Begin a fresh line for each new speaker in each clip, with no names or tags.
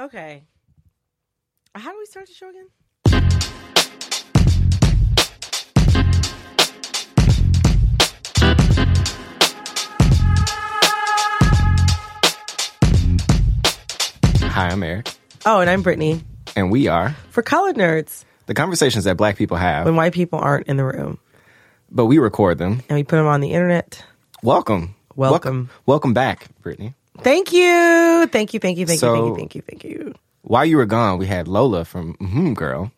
Okay. How do we start the show again?
Hi, I'm Eric,
Oh, and I'm Brittany
and we are
for Colored Nerds
the conversations that black people have,
when white people aren't in the room
but we record them.
and we put them on the internet.
Welcome.
Welcome.
Welcome back, Brittany.
Thank you. Thank you. Thank you. Thank
So-
you. Thank you. Thank you. Thank you.
While you were gone, we had Lola from mm Girl.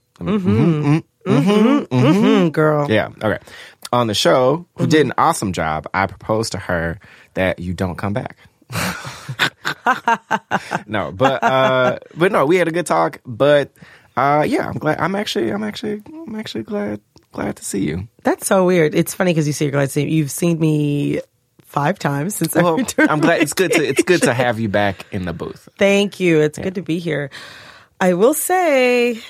Mm, girl.
Yeah, okay. On the show, who did an awesome job, I proposed to her that you don't come back. no, but uh but no, we had a good talk, but uh yeah, I'm glad I'm actually I'm actually I'm actually glad glad to see you.
That's so weird. It's funny because you say you're glad to see me. You've seen me five times since I
Well,
returned.
I'm glad it's good to it's good to have you back in the booth.
Thank you. It's good to be here. I will say,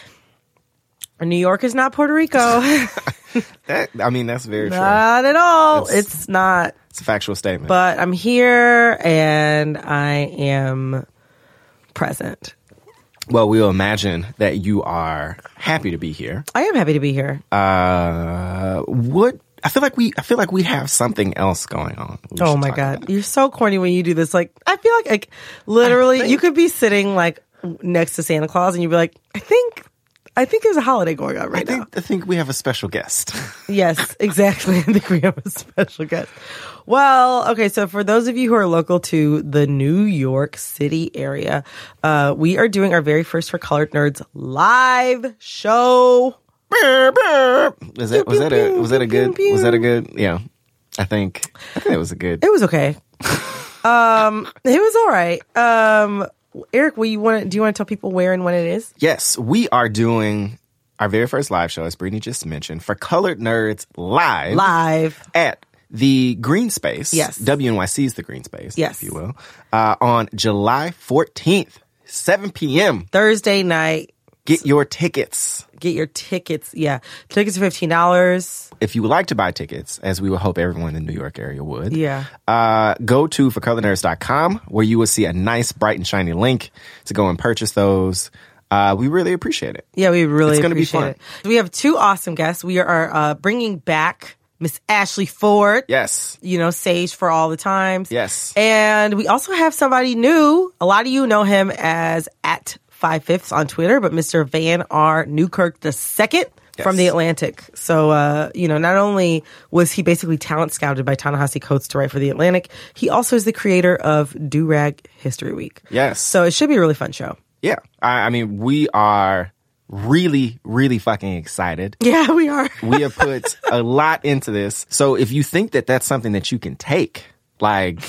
New York is not Puerto Rico.
That I mean that's very true.
not at all.
It's-
It's not.
It's a factual statement.
But I'm here and I am present.
well, we'll imagine that you are happy to be here.
I am happy to be here.
Uh, what I feel like we I feel like we have something else going on.
Oh my god, you're so corny when you do this. Like, I feel like, like literally, you could be sitting like next to Santa Claus, and you'd be like, I think, I think there's a holiday going on
I
right now.
I think we have a special guest.
Yes, exactly. I think we have a special guest. Well, okay, so for those of you who are local to the New York City area, uh, we are doing our very first for Colored Nerds live show.
Was that was that a was that a good was that a good yeah. I think I think it was a good
It was okay. um, it was all right. Um, Eric, will you want? Do you want to tell people where and when it is?
Yes, we are doing our very first live show, as Brittany just mentioned, for Colored Nerds live
Live.
at the Greene Space.
Yes.
WNYC is the Greene Space,
Yes.
if you will, uh, on July 14th, 7 p.m.
Thursday night.
Get your tickets.
Get your tickets. Yeah, tickets are fifteen dollars.
If you would like to buy tickets, as we would hope everyone in the New York area would,
Yeah.
uh, go to forcolornerds.com where you will see a nice, bright, and shiny link to go and purchase those. Uh, we really appreciate it.
Yeah, we really
It's gonna be
appreciate
fun.
it. We have two awesome guests. We are uh, bringing back Miss Ashley Ford.
Yes.
You know, Sage for all the times.
Yes.
And we also have somebody new. A lot of you know him as at Five Fifths on Twitter, but Mr. Vann R. Newkirk the second from the Atlantic. So, uh, you know, not only was he basically talent scouted by Ta-Nehisi Coates to write for the Atlantic, he also is the creator of Do Rag History Week.
Yes.
So it should be a really fun show.
Yeah. I, I mean, we are really, really fucking excited.
Yeah, we are.
We have put a lot into this. So if you think that that's something that you can take, like,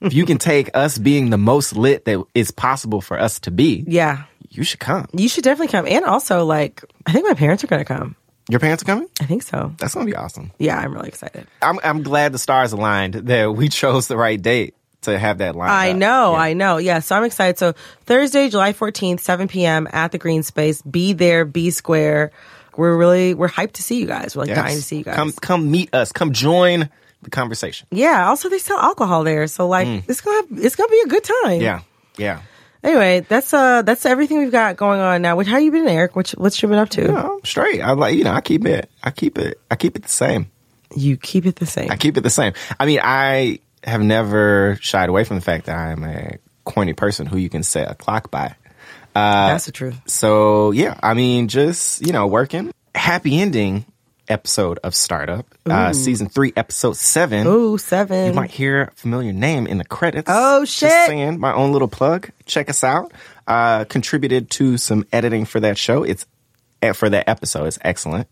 if you can take us being the most lit that is possible for us to be,
yeah.
you should come.
You should definitely come. And also, like, I think my parents are going to come.
Your parents are coming?
I think so.
That's going to be awesome.
Yeah, I'm really excited.
I'm, I'm glad the stars aligned that we chose the right date to have that line.
I know,
Yeah.
I know. Yeah, so I'm excited. So Thursday, July 14th, 7 p.m. at the Greene Space. Be there, be square. We're really, we're hyped to see you guys. We're like
Yes.
dying to see you guys.
Come, come meet us. Come join the conversation.
yeah, also they sell alcohol there. So like, it's going to, have, it's to be a good time.
Mm. Yeah. Yeah.
Anyway, that's, uh, that's everything we've got going on now. How you been, Eric? What, what's you been up to?
Straight. I like, you know, I keep it, I keep it, I keep it the same.
You keep it the same.
I keep it the same. I mean, I have never shied away from the fact that I'm a corny person who you can set a clock by.
Uh, that's the truth.
So yeah, I mean, just you know, working. Happy ending episode of Startup, uh, season three, episode seven.
Ooh, seven.
You might hear a familiar name in the credits.
Oh,
Just
shit.
saying, my own little plug. Check us out. Uh, contributed to some editing for that show. It's eh, for that episode. It's excellent.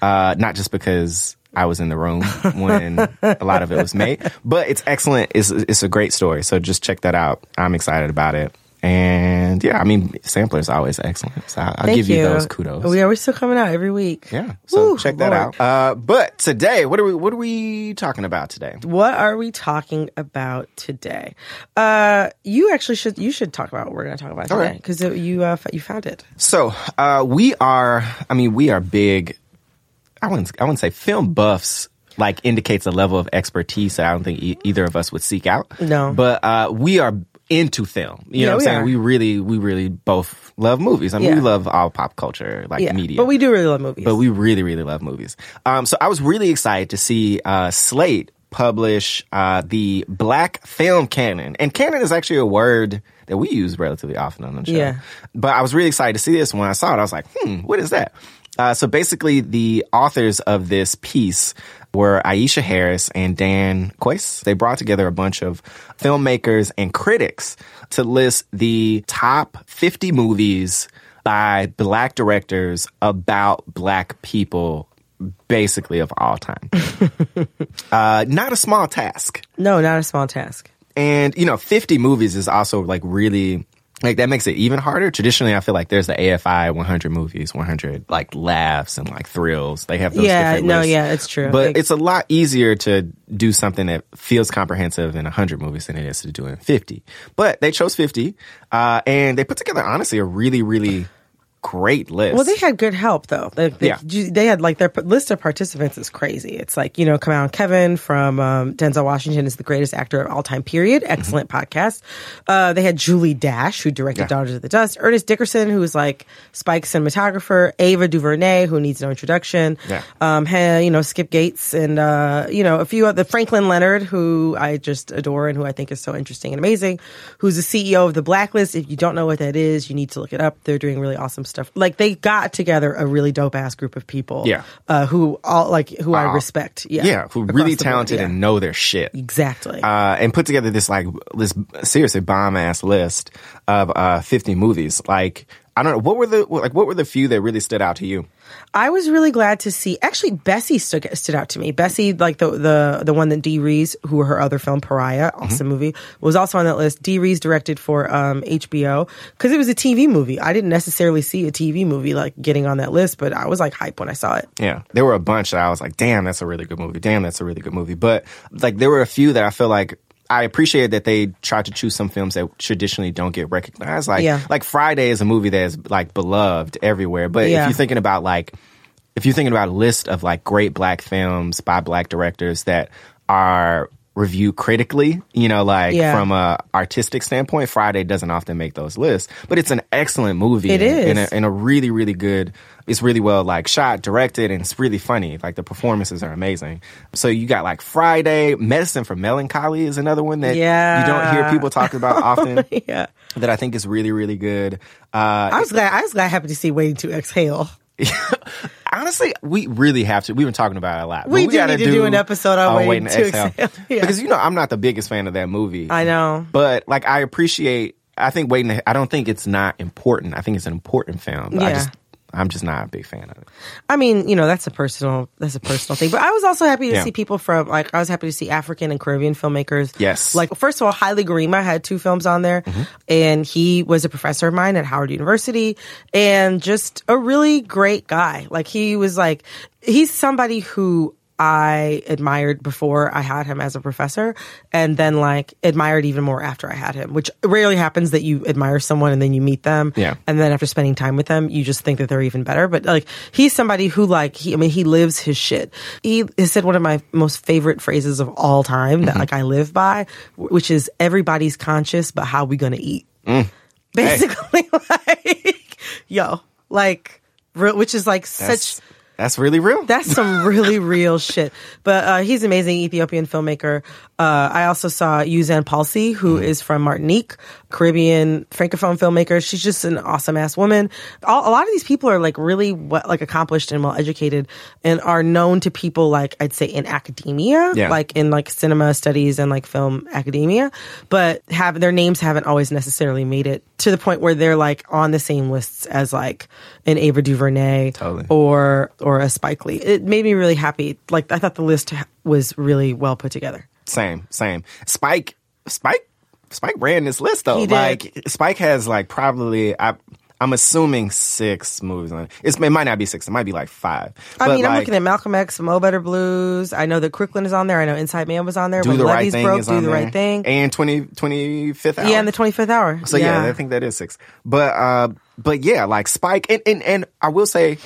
Uh, not just because I was in the room when a lot of it was made, but it's excellent. It's it's a great story. So just check that out. I'm excited about it. And yeah, I mean, sampler is always excellent. So I'll, give you. those kudos.
We are still coming out every week.
yeah. So
Woo,
check that
Lord.
out. Uh, but today, what are we what are we talking about today?
What are we talking about today? Uh, you actually should you should talk about what we're going to talk about today because you uh, you found it.
So uh, we are. I mean, we are big. I wouldn't. I wouldn't say film buffs. Like indicates a level of expertise that I don't think e- either of us would seek out.
No.
but uh, we are into film. You
Yeah,
know what I'm saying?
are.
We really, we really both love movies. I mean,
Yeah.
we love all pop culture, like
Yeah,
media.
but we do really love movies.
but we really, really love movies. Um, so I was really excited to see uh, Slate publish uh, the Black Film Canon, and canon is actually a word that we use relatively often on the show.
Yeah.
But I was really excited to see this when I saw it. I was like, hmm, what is that? Uh, so basically, the authors of this piece were Aisha Harris and Dan Kois. They brought together a bunch of filmmakers and critics to list the top 50 movies by black directors about black people, basically of all time. uh, not a small task.
no, not a small task.
And, you know, 50 movies is also like really, like that makes it even harder. Traditionally, I feel like there's the AFI 100 movies, 100 like laughs and like thrills. They have those
Yeah, no,
lists.
yeah, it's true.
But
Like-
it's a lot easier to do something that feels comprehensive in 100 movies than it is to do in 50. But they chose 50, uh, and they put together, honestly, a really, really great list.
Well, they had good help though. They, they,
Yeah.
they had like their list of participants is crazy. It's like you know, come on, Kevin from um, Denzel Washington is the greatest actor of all time. Period. Excellent podcast. Uh, they had Julie Dash who directed
Mm-hmm. Yeah.
Daughters of the Dust. Ernest Dickerson who was like Spike cinematographer. Ava DuVernay who needs no introduction.
Yeah.
Um, had, you know Skip Gates and uh, you know a few other Franklin Leonard who I just adore and who I think is so interesting and amazing. Who's the CEO of the Blacklist? If you don't know what that is, you need to look it up. They're doing really awesome stuff. Like they got together a really dope ass group of people.
Yeah.
Uh, who all like who I
Uh,
respect. Yeah.
yeah, who really talented
yeah.
and know their shit.
exactly.
uh, and put together this like this seriously bomb ass list of uh, 50 movies. Like I don't know what were the like what were the few that really stood out to you?
I was really glad to see. Actually, Bessie stood stood out to me. Bessie, like the the the one that Dee Rees, who her other film Pariah,
Mm-hmm.
awesome movie, was also on that list. Dee Rees directed for um, HBO because it was a TV movie. I didn't necessarily see a TV movie like getting on that list, but I was like hype when I saw it.
Yeah, there were a bunch that I was like, damn, that's a really good movie. Damn, that's a really good movie. But like there were a few that I feel like. I appreciate that they tried to choose some films that traditionally don't get recognized. Like,
Yeah.
like Friday is a movie that is like beloved everywhere. But if you're thinking about like, if you're thinking about a list of like great black films by black directors that are reviewed critically, you know, like
Yeah.
from a artistic standpoint, Friday doesn't often make those lists, but it's an excellent movie.
It
and, and a, and a really, really good. It's really well like shot, directed, and it's really funny. Like the performances are amazing. So you got like Friday, Medicine for Melancholy is another one that
Yeah.
you don't hear people talk about often.
Yeah,
That I think is really, really good. Uh,
I was glad. I was glad happy to see Waiting to Exhale.
honestly, we really have to. We've been talking about it a lot. but
We do
gotta
need to do an episode on Waiting to Exhale. Yeah.
because you know I'm not the biggest fan of that movie.
I know.
but like I appreciate. I think waiting. I don't think it's not important. I think it's an important film. But I
Yeah.
just I'm just not a big fan of it.
I mean, you know, that's a personal that's a personal thing. But I was also happy to
Yeah.
see people from like I was happy to see African and Caribbean filmmakers.
Yes.
Like first of all, Haile Gerima had two films on there mm-hmm. and he was a professor of mine at Howard University and just a really great guy. Like he was like he's somebody who I admired before I had him as a professor and then like admired even more after I had him, which rarely happens that you admire someone and then you meet them.
Yeah.
And then after spending time with them, you just think that they're even better. But like, he's somebody who like, he, I mean, he lives his shit. He has said one of my most favorite phrases of all time that mm-hmm. like I live by, which is everybody's conscious, but how we gonna eat? Mm. Basically, like, yo, like, which is like
That's,
such,
that's really real.
that's some really real shit. But uh, he's an amazing Ethiopian filmmaker. Uh, I also saw Euzhan Palcy, who is from Martinique, Caribbean francophone filmmaker. She's just an awesome ass woman. All, a lot of these people are like really well, like accomplished and well educated, and are known to people like I'd say in academia,
Yeah.
like in like cinema studies and like film academia, but have their names haven't always necessarily made it to the point where they're like on the same lists as like an Ava DuVernay
Totally.
or or a Spike Lee. It made me really happy. Like I thought the list was really well put together.
Same, same. Spike, Spike, Spike ran this list though.
He did.
Like Spike has like probably I. I'm assuming six movies on it. It's, it might not be six. It might be like five.
I
But,
mean, I'm looking at Malcolm X, Mo Better Blues. I know that Crooklyn is on there. I know Inside Man was on there.
Do
when
the right
Levees
thing
broke,
is
Do the
there.
right thing.
and 20, 25th hour.
yeah, and the 25th hour.
So yeah. I think that is six. But uh but yeah, like Spike and and, and I will say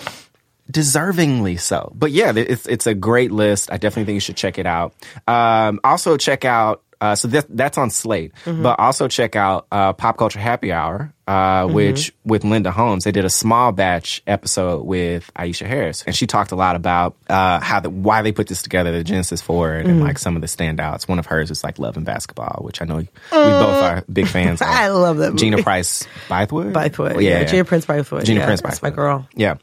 deservingly so. But yeah, it's it's a great list. I definitely think you should check it out. Um also check out Uh, so that, that's on Slate.
Mm-hmm.
But also check out uh, Pop Culture Happy Hour, uh,
Mm-hmm.
which with Linda Holmes, they did a small batch episode with Aisha Harris, and she talked a lot about uh, how the, why they put this together, the genesis for it,
Mm.
and like some of the standouts. One of hers is like Love and Basketball, which I know we both are big fans. of.
I love that movie.
Gina Price Bythewood.
Bythewood, yeah. Gina Prince Bythewood,
Gina
yeah,
Prince
that's
Bythewood.
my girl.
Yeah,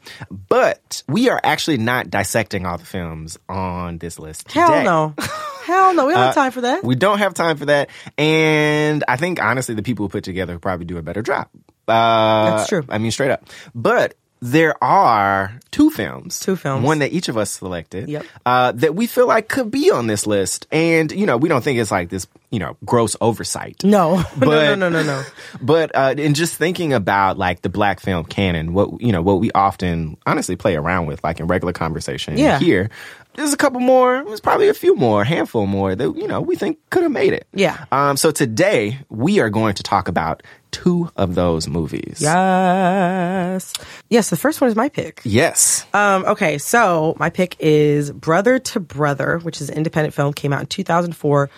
but we are actually not dissecting all the films on this list.
Hell no. Hell no. We don't have
Uh,
time for that.
We don't have time for that. And I think honestly, the people who put together probably do a better job. Uh,
That's true.
I mean, straight up. But there are two films.
Two films.
One that each of us selected.
Yep.
Uh, that we feel like could be on this list. And, you know, we don't think it's like this, you know, gross oversight.
no. no, no, no, no, no.
But uh, in just thinking about like the black film canon, what you know, what we often honestly play around with, like in regular conversation
Yeah.
here, there's a couple more. There's probably a few more, a handful more that you know we think could have made it.
Yeah.
Um. So today we are going to talk about two of those movies.
Yes. Yes, the first one is my pick.
Yes.
Um, okay, so my pick is Brother to Brother, which is an independent film, came out in 2004,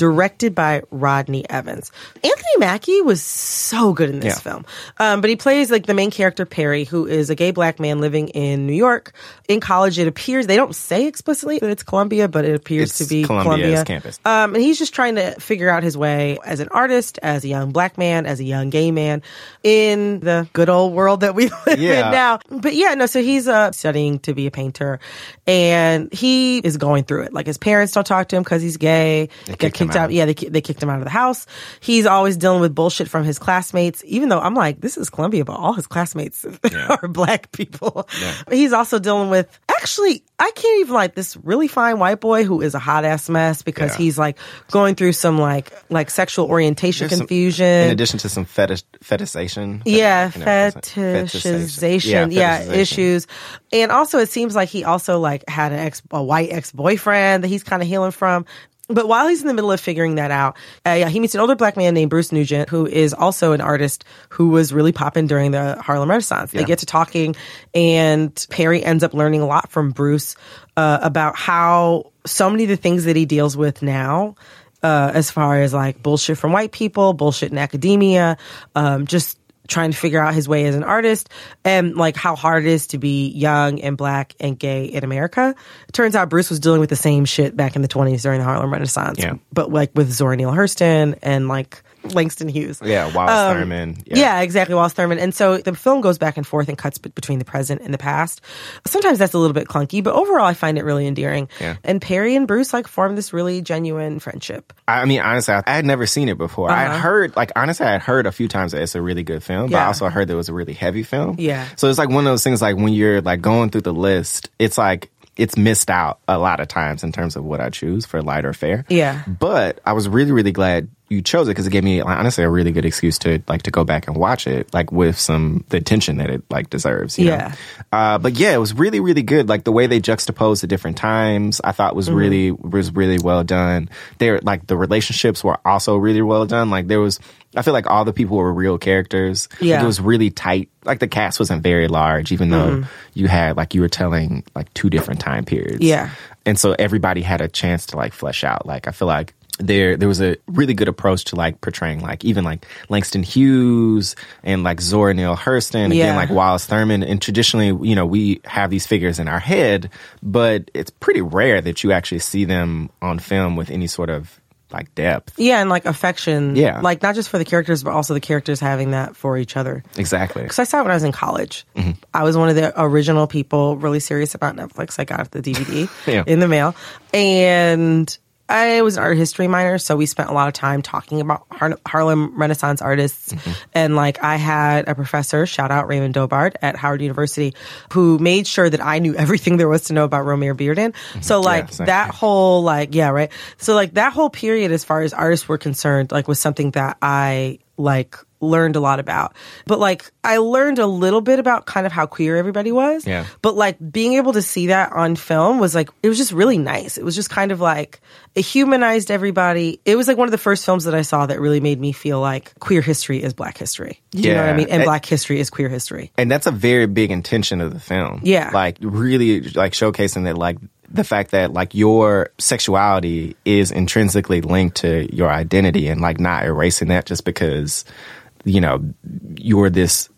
directed by Rodney Evans. Anthony Mackie was so good in this
Yeah.
film. Um, but he plays like the main character, Perry, who is a gay black man living in New York. In college, it appears, they don't say explicitly that it's Columbia, but it appears
It's
to be
Columbia's
Columbia.
campus.
Um, and he's just trying to figure out his way as an artist, as a young black man, as a young gay man in the good old world that we live
Yeah.
in now. But yeah, no, so he's uh, studying to be a painter and he is going through it. Like his parents don't talk to him because he's gay.
They kicked him
kicked out.
out.
Yeah, they, they kicked him out of the house. He's always dealing with bullshit from his classmates, even though I'm like, this is Columbia, but all his classmates are black people. He's also dealing with, actually, I can't even like this really fine white boy who is a hot ass mess because
Yeah.
he's like going through some like, like sexual orientation
There's some-
confusion.
in addition to some fetish fetishization.
Yeah,
You know, fetishization.
fetishization. Yeah,
fetishization.
issues. And also, it seems like he also like had an ex, a white ex boyfriend that he's kind of healing from. But while he's in the middle of figuring that out, uh, yeah, he meets an older black man named Bruce Nugent, who is also an artist who was really popping during the Harlem Renaissance. They get to talking, and Perry ends up learning a lot from Bruce uh, about how so many of the things that he deals with now uh, as far as like bullshit from white people, bullshit in academia, um, just trying to figure out his way as an artist and like how hard it is to be young and black and gay in America. It turns out Bruce was dealing with the same shit back in the 20s during the Harlem Renaissance,
Yeah.
but like with Zora Neale Hurston and like Langston Hughes.
Yeah, Wallace
Um,
Thurman.
Yeah. exactly. Wallace Thurman. And so the film goes back and forth and cuts be- between the present and the past. Sometimes that's a little bit clunky, but overall I find it really endearing.
Yeah.
And Perry and Bruce like form this really genuine friendship.
I mean, honestly, I, I had never seen it before. I had
Uh-huh.
heard, like, honestly, I had heard a few times that it's a really good film, but I also heard that it was a really heavy film.
Yeah.
So it's like one of those things, like, when you're, like, going through the list, it's like, it's missed out a lot of times in terms of what I choose for light or fair.
Yeah.
But I was really, really glad you chose it because it gave me, like, honestly, a really good excuse to, like, to go back and watch it, like, with some, the attention that it, like, deserves. You
Yeah.
Know? Uh, but yeah, it was really, really good. Like the way they juxtaposed the different times, I thought was
Mm-hmm.
really was really well done. There, like the relationships were also really well done. Like there was, I feel like all the people were real characters. Like,
Yeah.
it was really tight. Like the cast wasn't very large, even though you had like you were telling like two different time periods.
Mm-hmm. Yeah.
and so everybody had a chance to like flesh out. Like I feel like there there was a really good approach to like portraying like even like Langston Hughes and like Zora Neale Hurston again
Yeah.
like Wallace Thurman and traditionally you know we have these figures in our head but it's pretty rare that you actually see them on film with any sort of like depth
Yeah, and like affection.
Yeah.
Like not just for the characters, but also the characters having that for each other.
exactly
Because I saw it when I was in college.
Mm-hmm.
I was one of the original people really serious about Netflix. I got the DVD
Yeah.
in the mail. And I was an art history minor, so we spent a lot of time talking about Har- Harlem Renaissance artists.
Mm-hmm.
And like I had a professor, shout out Raymond Dobard at Howard University, who made sure that I knew everything there was to know about Romare Bearden. So like
Mm-hmm. same.
that whole like yeah, right. So like that whole period as far as artists were concerned, like was something that I like learned a lot about. But like I learned a little bit about kind of how queer everybody was.
Yeah.
But like being able to see that on film was like it was just really nice. It was just kind of like it humanized everybody. It was like one of the first films that I saw that really made me feel like queer history is black history. Do you know what I mean? And
It-
black history is queer history.
and that's a very big intention of the film
Yeah.
like really like showcasing that like the fact that like your sexuality is intrinsically linked to your identity and like not erasing that just because you know you're this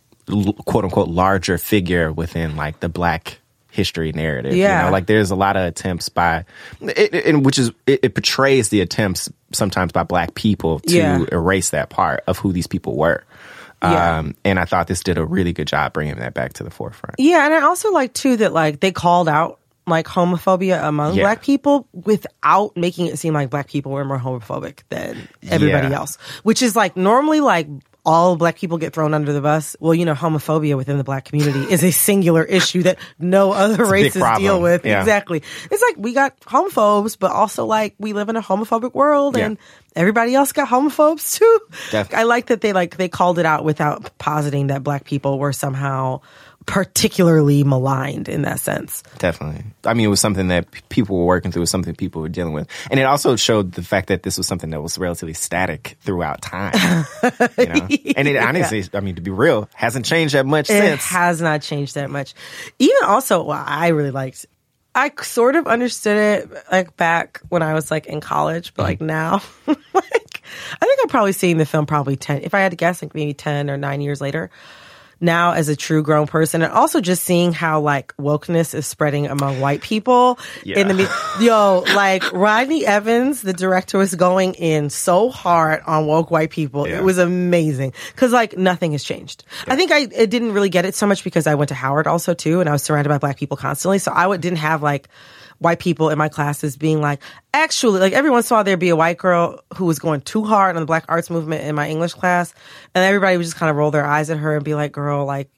quote unquote larger figure within like the black history narrative.
Yeah.
You know, like there's a lot of attempts by, it, it, and which is, it, it portrays the attempts sometimes by black people to
Yeah.
erase that part of who these people were.
Yeah.
Um, and I thought this did a really good job bringing that back to the forefront.
Yeah, and I also like too that like they called out like homophobia among
Yeah.
black people without making it seem like black people were more homophobic than everybody
Yeah.
else. Which is like normally like all black people get thrown under the bus. Well, you know, homophobia within the black community is a singular issue that no other races deal with.
Yeah.
Exactly. It's like we got homophobes, but also like we live in a homophobic world
Yeah.
and everybody else got homophobes too.
Definitely.
I like that they like they called it out without positing that black people were somehow particularly maligned in that sense.
Definitely. I mean, it was something that people were working through, it was something people were dealing with. And it also showed the fact that this was something that was relatively static throughout time. you know? And it honestly, I mean, to be real, hasn't changed that much
It
since.
has not changed that much. Even also, what I really liked, I sort of understood it like back when I was like in college, but like mm-hmm. now, like I think I'm probably seeing the film probably ten. If I had to guess, like maybe ten or nine years later. Now, as a true grown person, and also just seeing how like wokeness is spreading among white people in the
Yeah.
me- yo, like Rodney Evans, the director, was going in so hard on woke white people.
Yeah.
It was amazing because like nothing has changed. I think I, I didn't really get it so much because I went to Howard also too, and I was surrounded by black people constantly. So I didn't have like white people in my classes being like, actually, like every once in a while there'd be a white girl who was going too hard on the black arts movement in my English class, and everybody would just kind of roll their eyes at her and be like, "Girl, like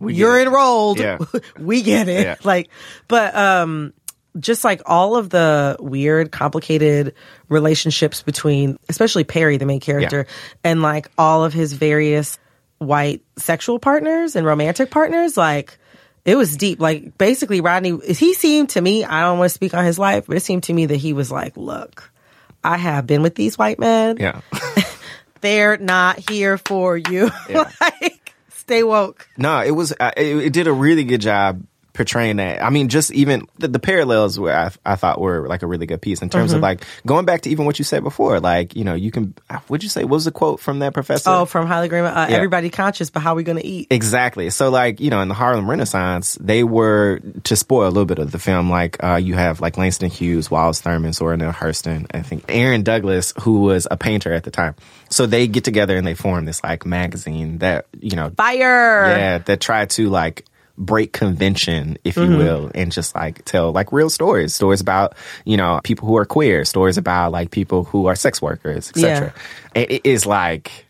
you're
get
enrolled,
Yeah.
we get it."
Yeah.
Like, but um just like all of the weird, complicated relationships between, especially Perry, the main character, and like all of his various white sexual partners and romantic partners, like it was deep. Like basically, Rodney, he seemed to me, I don't want to speak on his life, but it seemed to me that he was like, look, I have been with these white men.
yeah.
They're not here for you.
Yeah.
like, stay woke.
No, it was. Uh, it, it did a really good job portraying that. I mean, just even the, the parallels where I, I thought were like a really good piece in terms
Mm-hmm.
of like going back to even what you said before. Like you know, you can. What'd you say? What was the quote from that professor?
Oh, from Haile Gerima, uh,
Yeah.
everybody conscious, but how we going to eat?
Exactly. So, like, you know, in the Harlem Renaissance, they were, to spoil a little bit of the film, like, uh, you have, like, Langston Hughes, Wallace Thurman, Zora Neale Hurston, I think Aaron Douglas, who was a painter at the time. So they get together and they form this, like, magazine that, you know,
Fire.
yeah, that tried to, like, break convention, if
Mm-hmm.
you will, and just, like, tell, like, real stories. Stories about, you know, people who are queer, stories about, like, people who are sex workers, etc. And it is, like,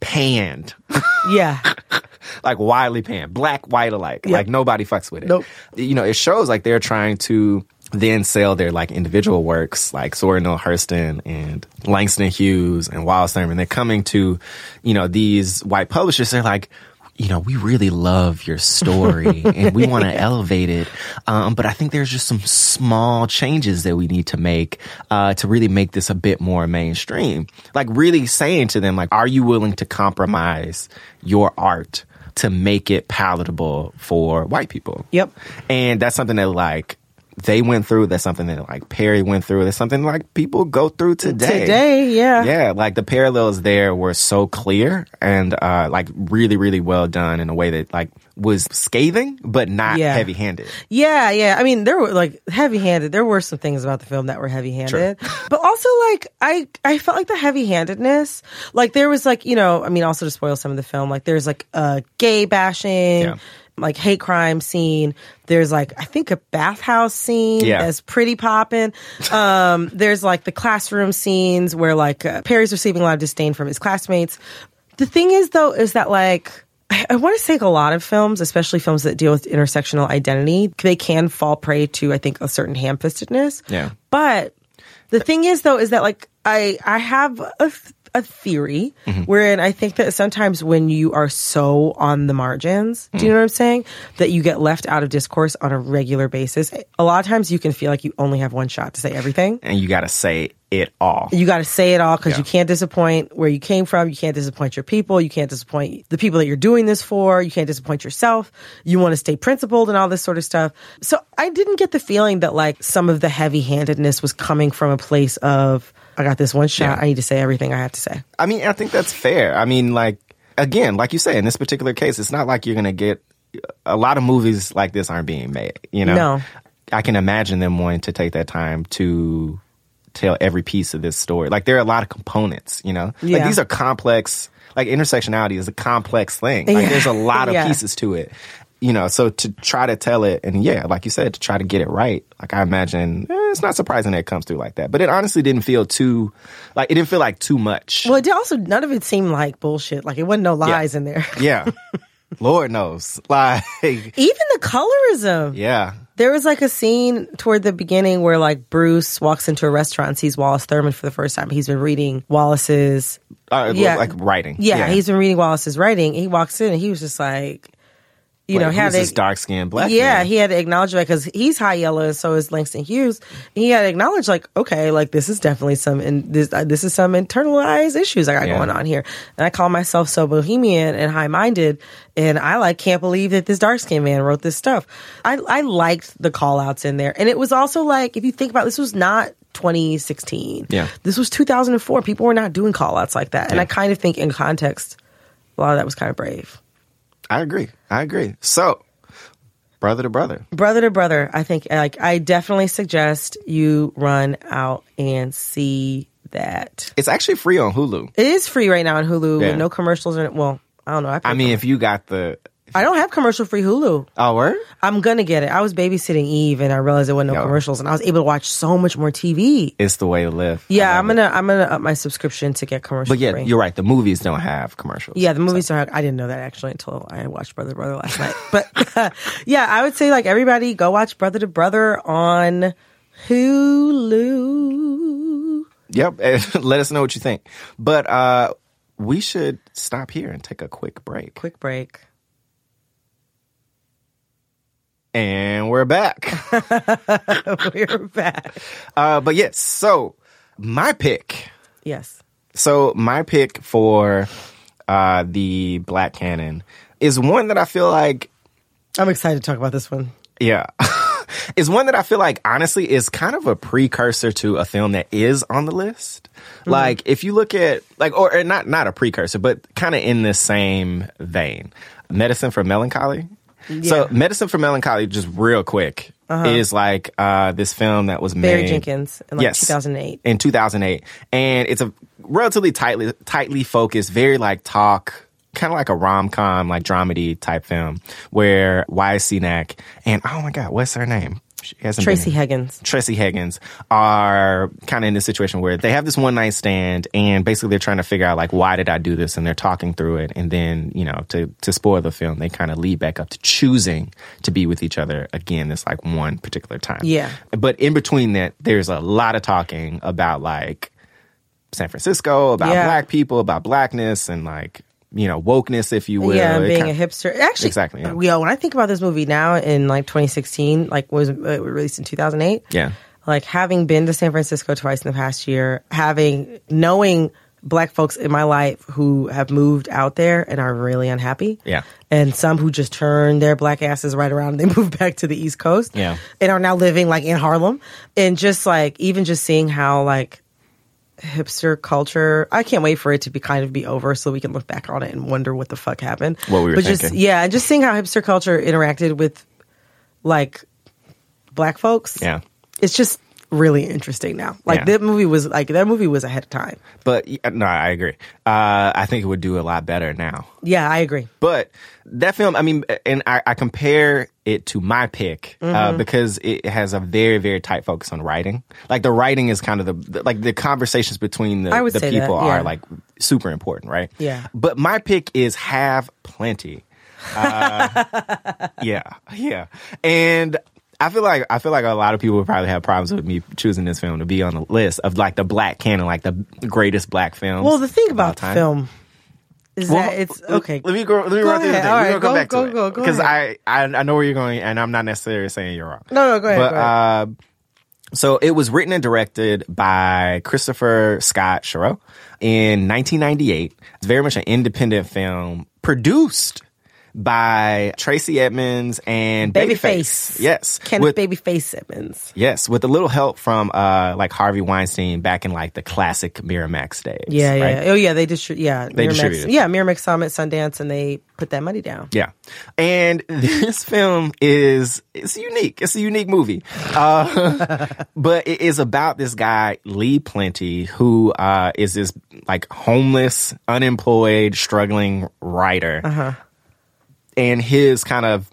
panned
Yeah.
like widely panned, black, white alike. Like nobody fucks with it.
Nope.
You know, it shows like they're trying to then sell their like individual works, like Zora Neale Hurston and Langston Hughes and Wallace Thurman. They're coming to, you know, these white publishers. They're like, you know, we really love your story and we want to elevate it. Um, but I think there's just some small changes that we need to make, uh, to really make this a bit more mainstream. Like really saying to them, like, are you willing to compromise your art to make it palatable for white people?
Yep.
And that's something that like they went through. That's something that like Perry went through. That's something like people go through today.
Today, yeah.
Yeah, like the parallels there were so clear and uh like really, really well done in a way that like was scathing but not
Yeah.
heavy handed.
Yeah, yeah. I mean, there were like heavy handed. There were some things about the film that were heavy handed, but also like I, I felt like the heavy handedness. Like there was like you know, I mean, also to spoil some of the film, like there's like a gay bashing.
Yeah.
Like hate crime scene. There's like I think a bathhouse scene
Yeah.
that's pretty popping. Um, there's like the classroom scenes where like uh, Perry's receiving a lot of disdain from his classmates. The thing is though, is that like I, I want to say a lot of films, especially films that deal with intersectional identity, they can fall prey to I think a certain ham-fistedness.
Yeah.
But the thing is though, is that like I I have a a theory mm-hmm. wherein I think that sometimes when you are so on the margins, do you mm. know what I'm saying? That you get left out of discourse on a regular basis. A lot of times you can feel like you only have one shot to say everything.
And you gotta say it all.
You got to say it all because
Yeah.
you can't disappoint where you came from. You can't disappoint your people. You can't disappoint the people that you're doing this for. You can't disappoint yourself. You want to stay principled and all this sort of stuff. So I didn't get the feeling that like some of the heavy handedness was coming from a place of, I got this one shot.
Yeah.
I need to say everything I have to say.
I mean, I think that's fair. I mean, like again, like you say, in this particular case, it's not like you're gonna get a lot of movies like this aren't being made. You know,
No.
I can imagine them wanting to take that time to tell every piece of this story. Like there are a lot of components. You know, like these are complex. Like intersectionality is a complex thing. Like
Yeah.
there's a lot of
Yeah.
pieces to it. You know, so to try to tell it, and yeah, like you said, to try to get it right, like I imagine, it's not surprising that it comes through like that. But it honestly didn't feel too, like it didn't feel like too much.
Well, it did also, none of it seemed like bullshit. Like it wasn't no lies in there.
Yeah. Lord knows. Like,
Even the colorism.
yeah.
There was like a scene toward the beginning where like Bruce walks into a restaurant and sees Wallace Thurman for the first time. He's been reading Wallace's
Uh,
Yeah.
Like writing.
Yeah, he's been reading Wallace's writing. He walks in and he was just like, you know,
Like,
had
who's
to,
this dark skinned black
yeah,
man?
he had to acknowledge that because he's high yellow and so is Langston Hughes. He had to acknowledge like, okay, like this is definitely some and this uh, this is some internalized issues I got
Yeah.
going on here. And I call myself so bohemian and high minded, and I like can't believe that this dark skinned man wrote this stuff. I I liked the call outs in there, and it was also like if you think about it, this was not. 2016.
Yeah.
This was 2004. People were not doing call outs like that. And
Yeah.
I kind of think in context, a lot of that was kind of brave.
I agree. I agree. So, brother to brother.
brother to brother i think like i definitely suggest you run out and see that
It's actually free on Hulu.
it is free right now on hulu
Yeah.
no commercials in it well i don't know i,
I mean, if you got the.
I don't have commercial free hulu
Oh, word?
i'm gonna get it i was babysitting eve and i realized there wasn't no
Yo.
commercials and i was able to watch so much more tv
It's the way to live.
Yeah i'm gonna i'm gonna up my subscription to get commercial
But yeah,
free.
you're right. The movies don't have commercials.
Yeah, the movies don't have. I didn't know that actually until I watched Brother to Brother last night. But yeah, I would say like everybody go watch Brother to Brother on Hulu.
Yep. Let us know what you think. But uh we should stop here and take a quick break.
Quick break.
And we're back.
We're back.
uh, but yes, so my pick.
Yes.
So my pick for uh, the Black Canon is one that I feel like,
I'm excited to talk about this one.
yeah, is one that I feel like honestly is kind of a precursor to a film that is on the list. Like if you look at like, or, or not not a precursor, but kind of in the same vein, Medicine for Melancholy. So Medicine for Melancholy, just real quick, is like uh, this film that was
Barry
made.
Jenkins in like
Yes.
2008.
in 2008 and it's a relatively tightly tightly focused very like talk kind of like a rom-com like dramedy type film where Wyatt Cenac and oh my god what's her name she hasn't
Tracy
in-
Heggins.
Tracy Heggins are kind of in this situation where they have this one night stand and basically they're trying to figure out like why did I do this and they're talking through it and then you know to to spoil the film they kind of lead back up to choosing to be with each other again this like one particular time
Yeah.
but in between that there's a lot of talking about like San Francisco about
Yeah.
black people about blackness and like you know wokeness if you will
yeah, and being
kind-
a hipster. Actually,
Exactly, yeah.
yeah, when I think about this movie now in like 2016, like was uh, released in 2008.
yeah
like having been to San Francisco twice in the past year, having knowing black folks in my life who have moved out there and are really unhappy.
Yeah.
And some who just turn their black asses right around and they move back to the East Coast.
Yeah.
And are now living like in Harlem. And just like even just seeing how like hipster culture I can't wait for it to be kind of be over so we can look back on it and wonder what the fuck happened.
What we were
but just
thinking.
yeah, and just seeing how hipster culture interacted with like black folks
yeah
it's just really interesting now. Like
Yeah.
that movie was like that movie was ahead of time.
but no I agree uh, I think it would do a lot better now
Yeah, I agree.
But that film, I mean, and I, I compare it to my pick
Mm-hmm.
uh, because it has a very, very tight focus on writing. Like the writing is kind of the, the- like the conversations between the, the
say that,
people
yeah.
are like super important, right?
Yeah.
But my pick is Have Plenty. Uh, yeah, yeah, and. I feel like I feel like a lot of people would probably have problems with me choosing this film to be on the list of like the black canon, like the greatest black films.
Well, the thing about
time.
film is
Well,
that it's okay.
Let me go. Let me
Go
run through the thing.
All
We're gonna go, back
go-
to it
go- go
because. I, I I know where you're going, and I'm not necessarily saying you're wrong.
No, no, go ahead,
But
go ahead.
Uh, So it was written and directed by Christopher Scott Cherot in 1998. It's very much an independent film produced by Tracy Edmonds and
Babyface.
Yes.
Kenneth
With-
Babyface Simmons.
Yes, with a little help from uh like Harvey Weinstein back in like the classic Miramax days.
Yeah, yeah.
right?
Oh, yeah. They distri- Yeah,
They
Miramax-
distributed.
Yeah, Miramax saw Summit, Sundance, and they put that money down.
Yeah. And this film is it's unique. It's a unique movie. Uh, but it is about this guy, Lee Plenty, who uh, is this like homeless, unemployed, struggling writer. And his kind of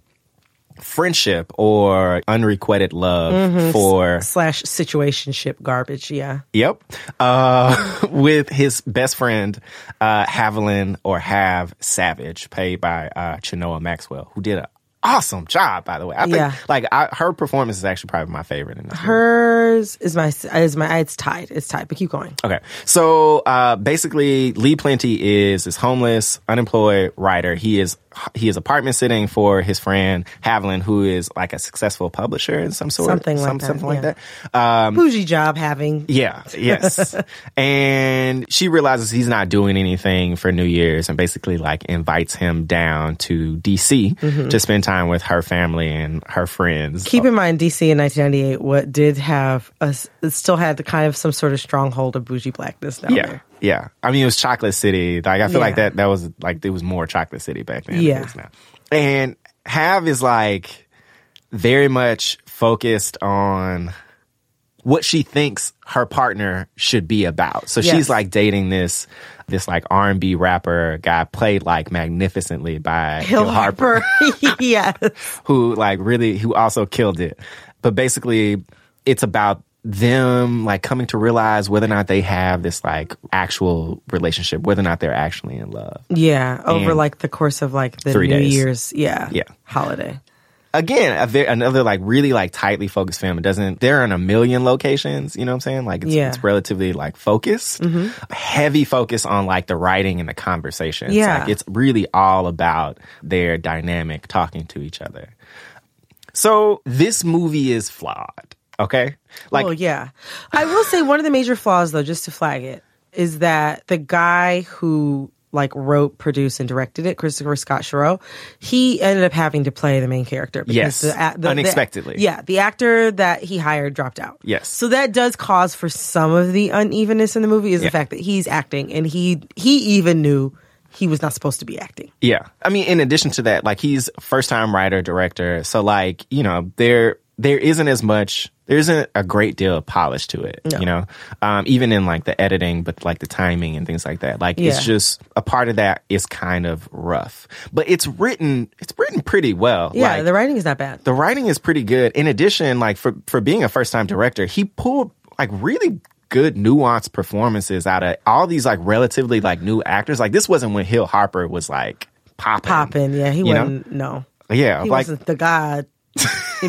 friendship or unrequited love for
Slash situationship garbage. Yeah.
Yep. Uh, with his best friend, uh, Haviland or Have Savage, played by uh, Chenoa Maxwell, who did an awesome job, by the way. I think,
Yeah.
like, I, her performance is actually probably my favorite in this movie.
Hers is my is my it's tied. It's tied. But keep going.
Okay. So, uh, basically, Lee Plenty is this homeless, unemployed writer. He is, he is apartment sitting for his friend Haviland, who is like a successful publisher in some sort
Something like
some,
that,
something like that. Um,
Bougie job having.
Yeah, yes. and she realizes he's not doing anything for New Year's and basically like invites him down to DC to spend time with her family and her friends.
Keep in mind, DC in 1998, what did have a, still had the kind of some sort of stronghold of bougie blackness down
yeah.
there.
Yeah. I mean, it was Chocolate City. Like, I feel like that, that was like, it was more Chocolate City back then. than
Yeah.
now. And Have is like very much focused on what she thinks her partner should be about. So
Yes.
she's like dating this, this like R&B rapper guy played like magnificently by
Hill
Hill Harper
Harper. yes.
who like really who also killed it. But basically it's about them like coming to realize whether or not they have this like actual relationship, whether or not they're actually in love.
Yeah. Over
And-
like the course of like the
Three
New
days.
Year's. Yeah.
Yeah.
Holiday.
Again, a very, another like really like tightly focused film. It doesn't. They're in a million locations. You know what I'm saying? Like it's,
Yeah. Mm-hmm.
it's relatively like focused. Heavy focus on like the writing and the conversations.
Yeah.
like it's really all about their dynamic talking to each other. So this movie is flawed. Okay, like
oh yeah, I will say one of the major flaws, though, just to flag it, is that the guy who like wrote, produced, and directed it, Christopher Scott Cherot, he ended up having to play the main character. because
Yes,
the, the-
unexpectedly.
The, yeah, the actor that he hired dropped out.
Yes.
so that does cause for some of the unevenness in the movie. Is
Yeah.
the fact that he's acting and he he even knew he was not supposed to be acting.
Yeah. I mean, in addition to that, like he's first time writer, director. So like, you know, there, there isn't as much, there isn't a great deal of polish to it,
No.
you know, um, even in like the editing, but like the timing and things like that. Like it's just a part of that is kind of rough, but it's written, it's written pretty well.
Yeah,
Like,
the writing is not bad.
the writing is pretty good. In addition, like for for being a first time director, he pulled like really good nuanced performances out of all these like relatively like new actors. Like this wasn't when Hill Harper was like popping.
Popping, yeah, he wasn't. No,
Yeah,
he
like
wasn't the guy.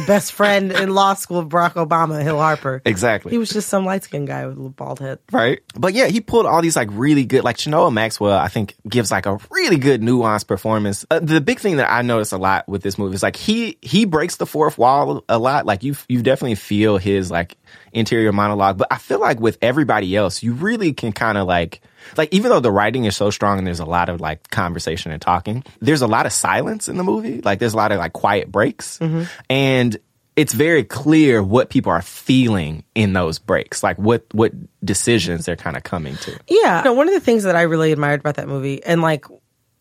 Best friend in law school of Barack Obama, Hill Harper.
exactly.
He was just some light skinned guy with a bald head.
right? But yeah, he pulled all these like really good, like Chenoa Maxwell, I think gives like a really good nuanced performance. Uh, the big thing that I notice a lot with this movie is like he, he breaks the fourth wall a lot. Like you, you definitely feel his like interior monologue, but I feel like with everybody else, you really can kind of like, like even though the writing is so strong and there's a lot of like conversation and talking, there's a lot of silence in the movie. Like there's a lot of like quiet breaks mm-hmm. and it's very clear what people are feeling in those breaks, like what what decisions they're kind of coming to.
Yeah. No, one of the things that I really admired about that movie and like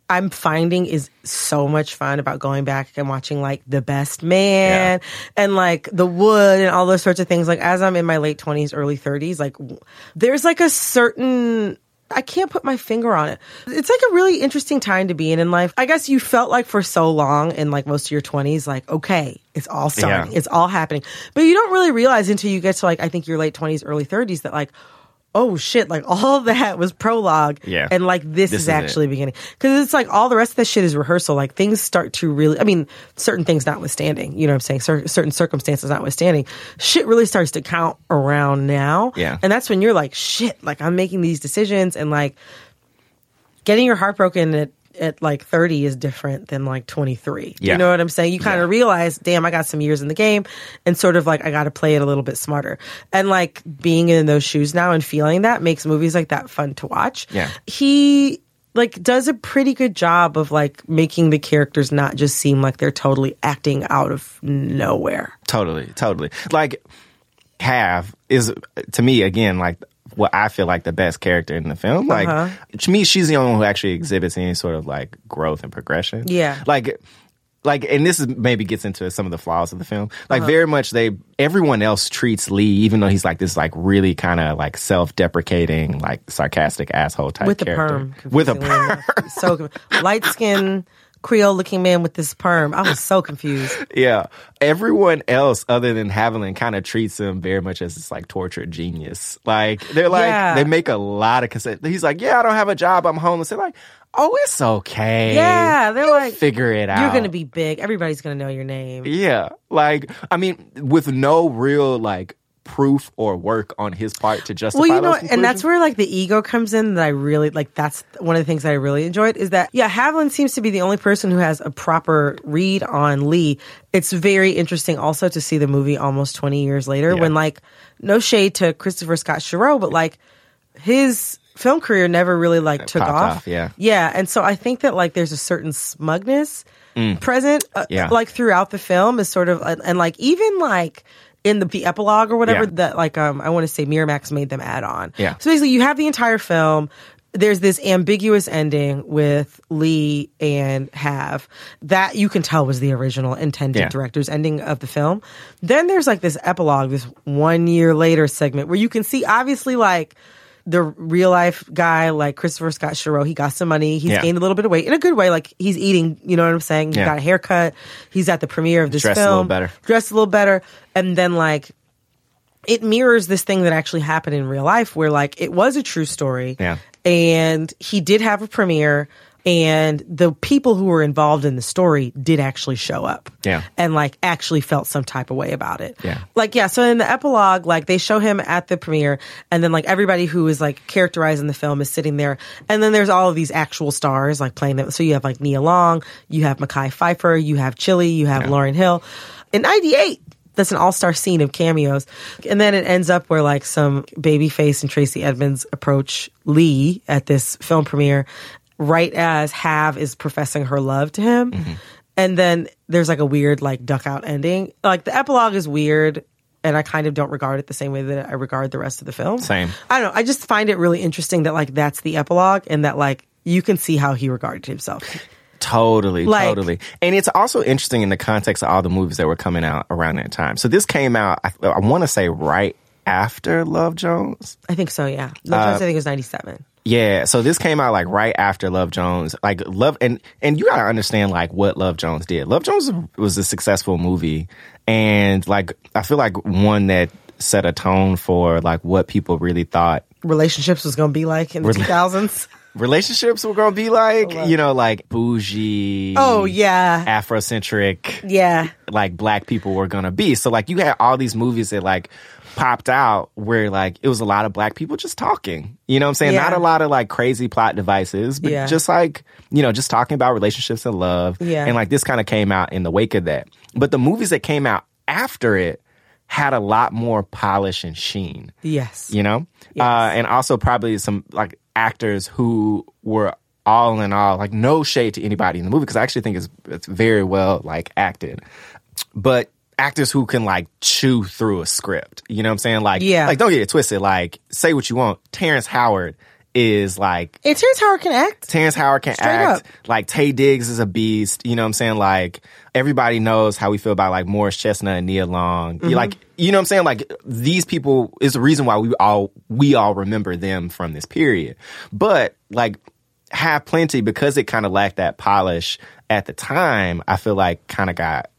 I'm finding is so much fun about going back and watching like The Best Man and like The Wood and all those sorts of things. Like as I'm in my late 20s, early 30s, like w- there's like a certain I can't put my finger on it. It's like a really interesting time to be in in life. I guess you felt like for so long in like most of your 20s, like, okay, it's all starting,
Yeah.
it's all happening. But you don't really realize until you get to like, I think your late 20s, early 30s that like, oh shit, like all that was prologue.
Yeah.
And like this,
This
is
is it.
actually beginning. Cause it's like all the rest of that shit is rehearsal. Like things start to really, I mean, certain things notwithstanding, you know what I'm saying? Cer- certain circumstances notwithstanding, shit really starts to count around now.
Yeah.
And that's when you're like, shit, like I'm making these decisions and like getting your heart broken at at like 30 is different than like 23.
Yeah.
You know what I'm saying? You kind of realize, damn, I got some years in the game and sort of like I got to play it a little bit smarter. And like being in those shoes now and feeling that makes movies like that fun to watch.
Yeah.
He like does a pretty good job of like making the characters not just seem like they're totally acting out of nowhere.
Totally, totally. Like Have is to me again like what I feel like the best character in the film. Like
Uh-huh.
to me, she's the only one who actually exhibits any sort of like growth and progression.
Yeah.
Like like and this is maybe gets into some of the flaws of the film. Like
Uh-huh.
very much they everyone else treats Lee, even though he's like this like really kind of like self deprecating, like sarcastic asshole type
with
character.
perm.
With a perm.
enough. So light skin Creole looking man with this perm. I was so confused.
Yeah. Everyone else other than Haviland kind of treats him very much as this like tortured genius. Like they're like
Yeah.
they make a lot of consent. He's like, Yeah, I don't have a job, I'm homeless. They're like, Oh, it's okay.
Yeah, they're
You'll
like,
figure it out.
You're going to be big. Everybody's going to know your name.
Yeah. Like I mean, with no real like proof or work on his part to justify
Well, you know, and that's where like the ego comes in that I really like. That's one of the things that I really enjoyed is that, yeah, Haviland seems to be the only person who has a proper read on Lee. It's very interesting also to see the movie almost 20 years later
Yeah.
when like, no shade to Christopher Scott Cherot, but like his film career never really like took off.
off, yeah.
Yeah. And so I think that like there's a certain smugness present, uh,
Mm. Yeah.
like throughout the film is sort of, and, and like even like, in the, the epilogue or whatever
Yeah.
that like um I want to say Miramax made them add on.
Yeah.
So basically you have the entire film. There's this ambiguous ending with Lee and Have that you can tell was the original intended
Yeah.
director's ending of the film. Then there's like this epilogue, this one year later segment where you can see obviously like the real life guy, like Christopher Scott Cherot, he got some money. He's
Yeah.
gained a little bit of weight in a good way. Like he's eating, you know what I'm saying? He
Yeah.
got a haircut. He's at the premiere of this
Dressed a little better.
Dressed a little better. And then like it mirrors this thing that actually happened in real life where like it was a true story.
Yeah.
And he did have a premiere and the people who were involved in the story did actually show up.
Yeah.
And like actually felt some type of way about it.
Yeah.
Like yeah, so in the epilogue, like they show him at the premiere and then like everybody who is like characterized in the film is sitting there. And then there's all of these actual stars like playing them. So you have like Nia Long, you have Mekhi Phifer, you have Chili, you have Lauryn Hill. In 98, that's an all-star scene of cameos. And then it ends up where like some babyface and Tracey Edmonds approach Lee at this film premiere right as Have is professing her love to him. Mm-hmm. And then there's like a weird like duck out ending. Like the epilogue is weird and I kind of don't regard it the same way that I regard the rest of the film.
Same.
I don't know. I just find it really interesting that like that's the epilogue and that like you can see how he regarded himself.
Totally,
Like-
totally. And it's also interesting in the context of all the movies that were coming out around that time. So this came out, I, I want to say right after Love Jones.
I think so, yeah. No, I uh, think it was 97.
Yeah, so this came out like right after Love Jones. Like Love and and you gotta understand like what Love Jones did. Love Jones was a successful movie, and like I feel like one that set a tone for like what people really thought
Relationships was going to be like in the 2000s.
relationships were gonna be like. You know, like bougie.
Oh, yeah.
Afrocentric.
Yeah.
like black people were gonna be. So like you had all these movies that like popped out where like it was a lot of black people just talking. You know what I'm saying?
Yeah.
Not a lot of like crazy plot devices, but
Yeah.
just like, you know, just talking about relationships and love.
Yeah.
And like this kind of came out in the wake of that. But the movies that came out after it had a lot more polish and sheen
Yes.
you know
Yes.
uh, and also probably some like actors who were all in all like no shade to anybody in the movie because i actually think it's, it's very well like acted but actors who can like chew through a script you know what i'm saying like
Yeah.
like don't get it twisted like say what you want terrence howard is like
It's here's how it can act.
Terrence Howard can
Straight
act.
up.
Like Taye Diggs is a beast. You know what I'm saying? Like everybody knows how we feel about like Morris Chestnut and Nia Long.
Mm-hmm.
Like you know what I'm saying? Like these people is the reason why we all we all remember them from this period. But like have plenty because it kind of lacked that polish at the time. I feel like kind of got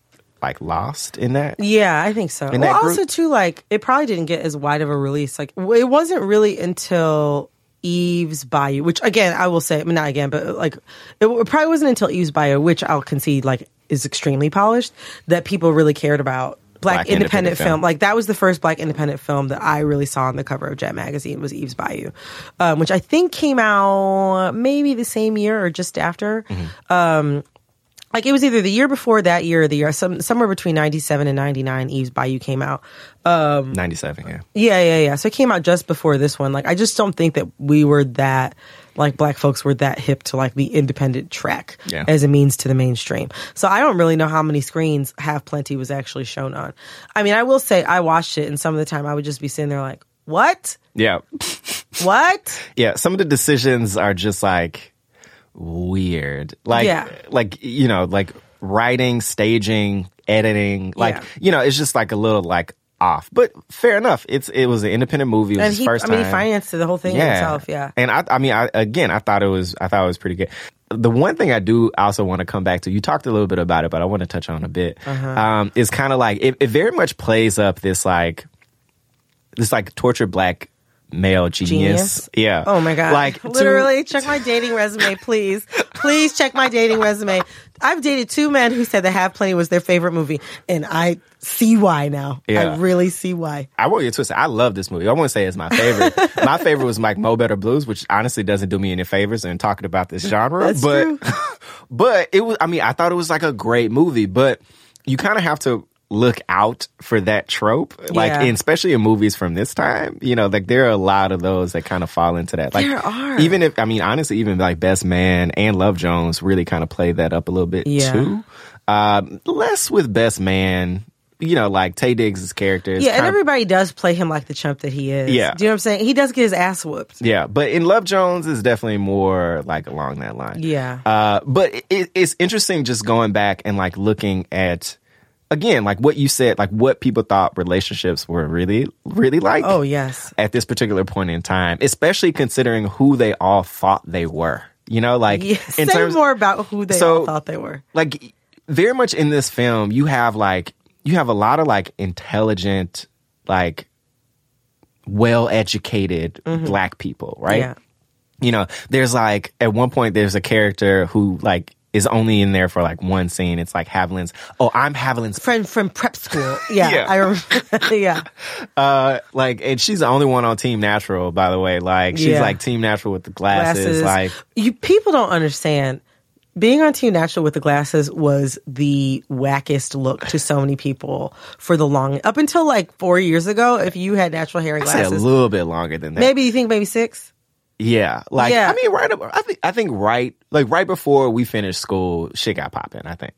like lost in that.
Yeah, I think so.
In
well, also too, like it probably didn't get as wide of a release. Like it wasn't really until Eve's Bayou, which again I will say, I mean, not again, but like it, probably wasn't until Eve's Bayou, which I'll concede like is extremely polished, that people really cared about black, independent, film. Like that was the first black independent film that I really saw on the cover of Jet magazine was Eve's Bayou, um, which I think came out maybe the same year or just after. Um, like it was either the year before that year or the year some, somewhere between 97 and 99 Eve's Bayou came out.
Um, 97, yeah.
Yeah, yeah, yeah. So it came out just before this one. Like I just don't think that we were that like black folks were that hip to like the independent track
Yeah.
as a means to the mainstream. So I don't really know how many screens Have Plenty was actually shown on. I mean, I will say I watched it and some of the time I would just be sitting there like, "What?
Yeah.
What?"
Yeah, some of the decisions are just like weird. Like
Yeah.
like you know, like writing, staging, editing, like
Yeah.
you know, it's just like a little like off. But fair enough. It's it was an independent movie. It was
And
his
he
first
I mean, he financed the whole thing himself, yeah.
And I, I mean, I, again, I thought it was, I thought it was pretty good. The one thing I do also want to come back to, you talked a little bit about it, but I want to touch on a bit.
Uh-huh.
Um, is kind of like it, it very much plays up this like this like tortured black male genius.
Genius?
Yeah.
Oh my god!
Like to-
literally, check my dating resume, please. Please check my dating resume. I've dated two men who said that Have Plenty was their favorite movie, and I see why now.
Yeah.
I really see why.
I won't get twisted. I love this movie. I won't say it's my favorite. my favorite was Mike Mo Better Blues, which honestly doesn't do me any favors in talking about this genre.
That's
but
true.
but it was I mean, I thought it was like a great movie, but you kind of have to look out for that trope. Like
Yeah.
especially in movies from this time, you know, like there are a lot of those that kind of fall into that. Like
There are.
even if I mean honestly even like Best Man and Love Jones really kind of play that up a little bit
Yeah.
too. Um less with Best Man. You know, like Taye Diggs' character
Yeah, and
kind of-
everybody does play him like the chump that he is.
Yeah.
Do you know what I'm saying? He does get his ass whooped.
Yeah, but in Love Jones is definitely more like along that line.
Yeah.
Uh, but it, it's interesting just going back and like looking at again like what you said, like what people thought relationships were really really like.
Oh yes.
At this particular point in time, especially considering who they all thought they were. You know, like
Yeah.
in
Say
terms
more about who they
So-
all thought they were.
like very much in this film you have like you have a lot of like intelligent like well educated black people right
Mm-hmm. Yeah.
you know there's like at one point there's a character who like is only in there for like one scene it's like haviland's oh i'm haviland's
Friend from prep school. Yeah,
Yeah.
I remember. yeah.
uh like and she's the only one on team natural by the way like she's
Yeah.
like team natural with the glasses, like
you people don't understand. Being on Team Natural with the glasses was the wackest look to so many people for the long up until like four years ago. If you had natural hair and
say a little bit longer than that
maybe you think maybe six.
Yeah, like
Yeah.
I mean, right. Up, I think I think right, like right before we finished school, shit got popping. I think.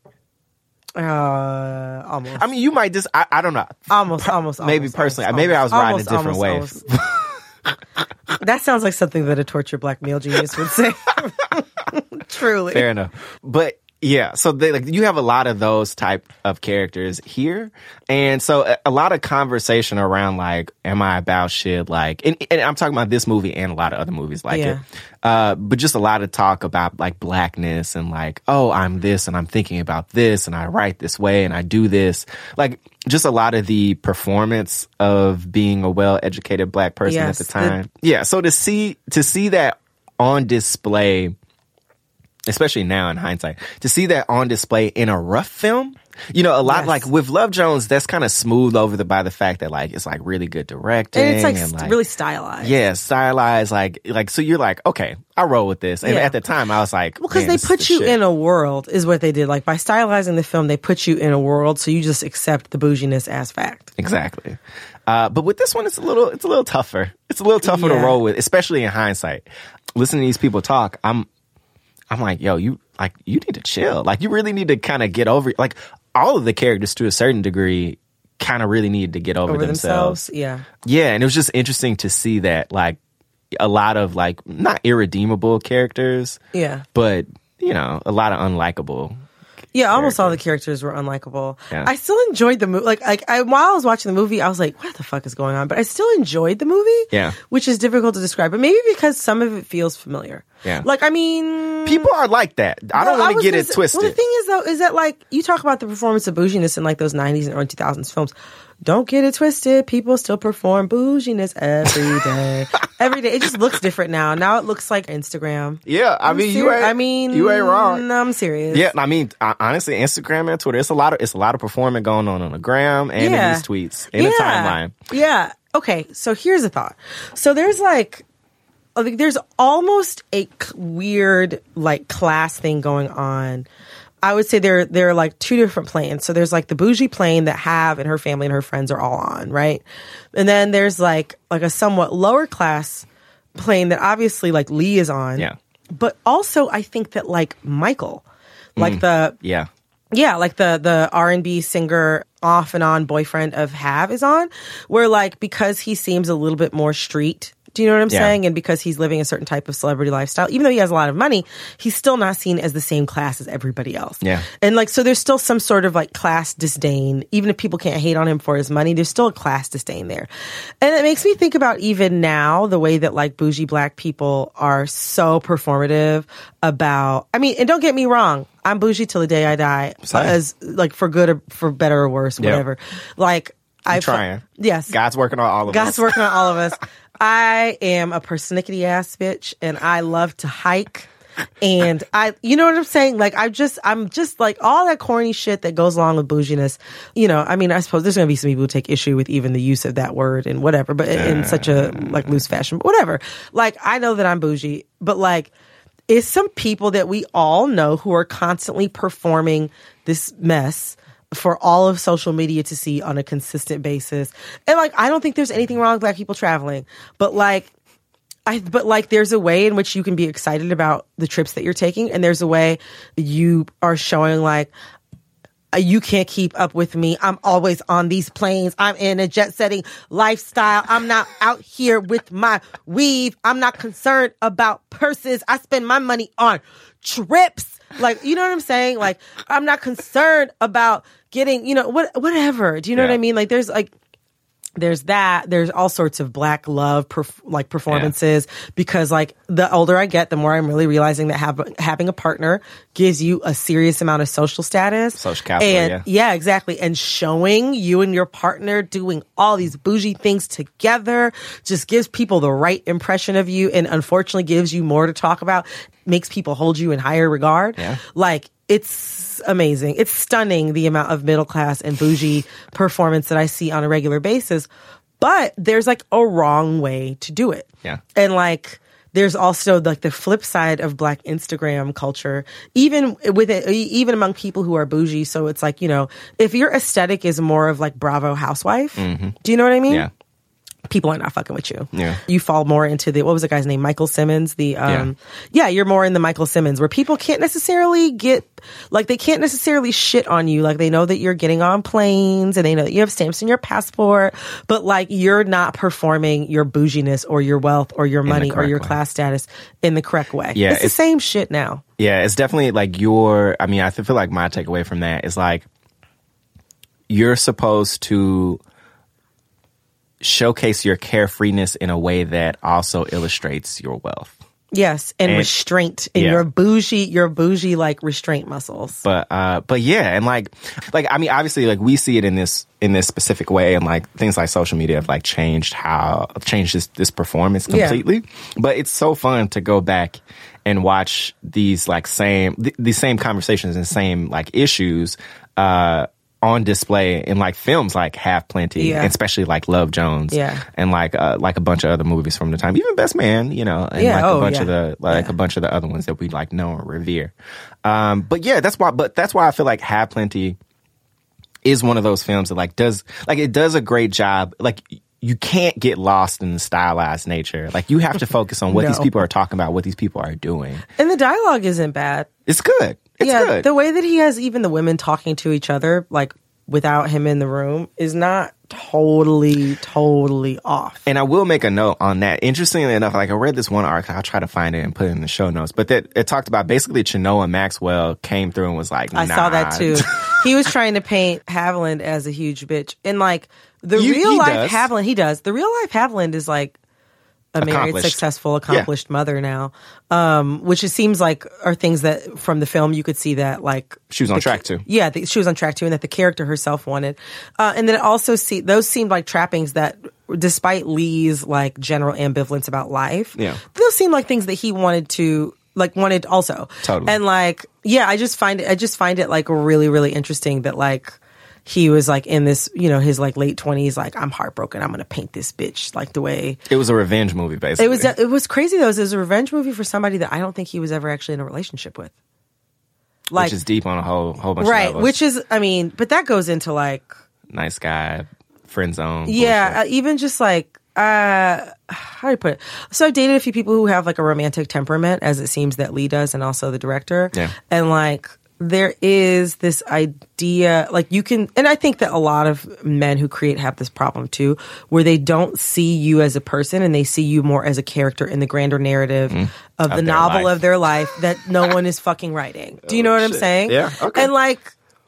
Uh, almost.
I mean, you might just. I, I don't know.
almost, almost,
maybe
almost,
personally,
almost,
maybe I was riding a different wave.
that sounds like something that a tortured black male genius would say. Truly.
Fair enough, but yeah. So they like you have a lot of those type of characters here, and so a, a lot of conversation around like, am I about shit? Like, and, and I'm talking about this movie and a lot of other movies like
Yeah.
it. Uh, but just a lot of talk about like blackness and like, oh, I'm this and I'm thinking about this and I write this way and I do this. Like, just a lot of the performance of being a well educated black person
Yes,
at the
the-
time. yeah. So to see, to see that on display, especially now in hindsight, to see that on display in a rough film. You know, a lot
Yes.
like with Love Jones, that's kind of smoothed over the, by the fact that like it's like really good directing
and it's like,
and,
st- really stylized.
yeah, stylized, like like so you're like, okay, I roll with this. And
Yeah.
at the time I was like,
Because they
this
put
the
you
shit.
in a world, is what they did. Like by stylizing the film, they put you in a world, so you just accept the bouginess as fact.
Exactly. Uh, but with this one it's a little it's a little tougher. It's a little tougher to roll with, especially in hindsight. Listening to these people talk, I'm I'm like, yo, you like you need to chill. Like you really need to kind of get over like all of the characters to a certain degree kind of really needed to get over,
Over
themselves.
themselves, yeah.
Yeah, and it was just interesting to see that like a lot of like not irredeemable characters,
Yeah.
but you know, a lot of unlikable.
Yeah, almost all the characters were unlikable.
Yeah.
I still enjoyed the movie. Like, like I, while I was watching the movie, I was like, "What the fuck is going on?" But I still enjoyed the movie.
Yeah.
which is difficult to describe, but maybe because some of it feels familiar.
Yeah.
like I mean,
People are like that. I don't want to get it
say-
twisted.
Well, the thing is, though, is that like you talk about the performance of bouginess in like those '90s and early 2000s films. don't get it twisted. People still perform bouginess every day. every day. It just looks different now. Now it looks like Instagram.
Yeah, I mean, you ain't.
I mean,
you ain't wrong.
No, I'm serious.
Yeah, I mean, uh, honestly, Instagram and Twitter, it's a lot of it's a lot of performing going on on the gram and
Yeah.
in these tweets in the timeline.
Yeah. Okay. So here's a thought. So there's like, Oh, I think there's almost a weird like class thing going on. I would say there there are like two different planes. So there's like the bougie plane that Have and her family and her friends are all on, right? And then there's like like a somewhat lower class plane that obviously like Lee is on.
Yeah.
But also I think that like Michael, mm. like the
Yeah,
yeah, like the the R and B singer off and on boyfriend of Have is on, where like because he seems a little bit more street. Do you know what I'm
Yeah.
saying? And because he's living a certain type of celebrity lifestyle, even though he has a lot of money, he's still not seen as the same class as everybody else.
Yeah.
And like, so there's still some sort of like class disdain. Even if people can't hate on him for his money, there's still a class disdain there. And it makes me think about even now the way that like bougie black people are so performative about, I mean, and don't get me wrong, I'm bougie till the day I die,
Same.
as like for good or for better or worse,
Yep.
whatever. Like, I'm
trying.
Yes.
God's working on all of
God's
us.
God's working on all of us. I am a persnickety ass bitch and I love to hike. And I, you know what I'm saying? Like, I just, I'm just like all that corny shit that goes along with bouginess. You know, I mean, I suppose there's going to be some people who take issue with even the use of that word and whatever, but in, such a like loose fashion, but whatever. Like, I know that I'm bougie, but like, it's some people that we all know who are constantly performing this mess for all of social media to see on a consistent basis. And like, I don't think there's anything wrong with black people traveling, but like, I, but like, there's a way in which you can be excited about the trips that you're taking, and there's a way you are showing like, uh, you can't keep up with me. I'm always on these planes. I'm in a jet setting lifestyle. I'm not out here with my weave. I'm not concerned about purses. I spend my money on trips. Like, you know what I'm saying? Like, I'm not concerned about getting, you know, what, whatever. Do you know what I mean? Like, there's like, there's that there's all sorts of black love perf- like performances because like the older i get the more i'm really realizing that have, having a partner gives you a serious amount of social status
Social capital,
and
yeah.
exactly and showing you and your partner doing all these bougie things together just gives people the right impression of you and unfortunately gives you more to talk about makes people hold you in higher regard
Yeah.
like it's amazing. It's stunning the amount of middle class and bougie performance that I see on a regular basis. But there's like a wrong way to do it.
Yeah.
And like there's also like the flip side of black Instagram culture, even with it, even among people who are bougie. So it's like, you know, if your aesthetic is more of like Bravo housewife, mm-hmm. do you know what I mean?
Yeah.
People are not fucking with you.
Yeah.
You fall more into the what was the guy's name? Michael Simmons. The um yeah. you're more in the Michael Simmons where people can't necessarily get like they can't necessarily shit on you. Like they know that you're getting on planes and they know that you have stamps in your passport, but like you're not performing your bouginess or your wealth or your money or your
way.
class status in the correct way.
Yeah,
It's the same shit now.
Yeah, it's definitely like your. I mean, I feel like my takeaway from that is like you're supposed to showcase your carefreeness in a way that also illustrates your wealth.
Yes, and,
And-
restraint in
yeah.
your bougie, your bougie like restraint muscles.
But uh, but yeah, and like like I mean, obviously, like we see it in this in this specific way, and like things like social media have like changed how changed this this performance
Yeah.
completely. But it's so fun to go back and watch these like same th- these same conversations and same like issues uh on display in like films like Have Plenty,
Yeah.
especially like Love Jones,
Yeah.
and like uh, like a bunch of other movies from the time, even Best Man, you know, and
Yeah,
like
oh,
a bunch
yeah.
of the like a bunch of the other ones that we like know and revere. Um, but yeah, that's why. But that's why I feel like Have Plenty is one of those films that like does like it does a great job. Like you can't get lost in the stylized nature. Like you have to focus on what these people are talking about, what these people are doing.
And the dialogue isn't bad.
It's good. It's
yeah,
good.
the way that he has even the women talking to each other, like without him in the room, is not totally, totally off.
And I will make a note on that. Interestingly enough, like I read this one article, I'll try to find it and put it in the show notes. But that it talked about basically Chenoa Maxwell came through and was like,
I saw that too. he was trying to paint Haviland as a huge bitch, and like the
You-
real life
does.
Haviland, he does. The real life Haviland is like a married, successful, accomplished mother now. Um, which it seems like are things that from the film you could see that like
She was on
the-
track to.
Yeah, the, she was on track to, and that the character herself wanted. Uh, and then it also see those seemed like trappings that, despite Lee's like general ambivalence about life,
Yeah.
those seemed like things that he wanted to like wanted also.
Totally.
And like, yeah, I just find it. I just find it like really, really interesting that like he was like in this, you know, his like late twenties, like I'm heartbroken. I'm gonna paint this bitch like the way
It was a revenge movie, basically.
it was. It was crazy though. It was a revenge movie for somebody that I don't think he was ever actually in a relationship with. Like
which is deep on a whole whole bunch of
right, which is, I mean, but that goes into like,
nice guy, friend zone.
yeah, uh, even just like. Uh, how do I put it? So I've dated a few people who have like a romantic temperament, as it seems that Lee does, and also the director.
Yeah.
And like, there is this idea, like you can, and I think that a lot of men who create have this problem too, where they don't see you as a person and they see you more as a character in the grander narrative of the
Mm.
novel
life.
of their life that no one is fucking writing. Do you know what I'm saying?
Yeah, okay.
And like,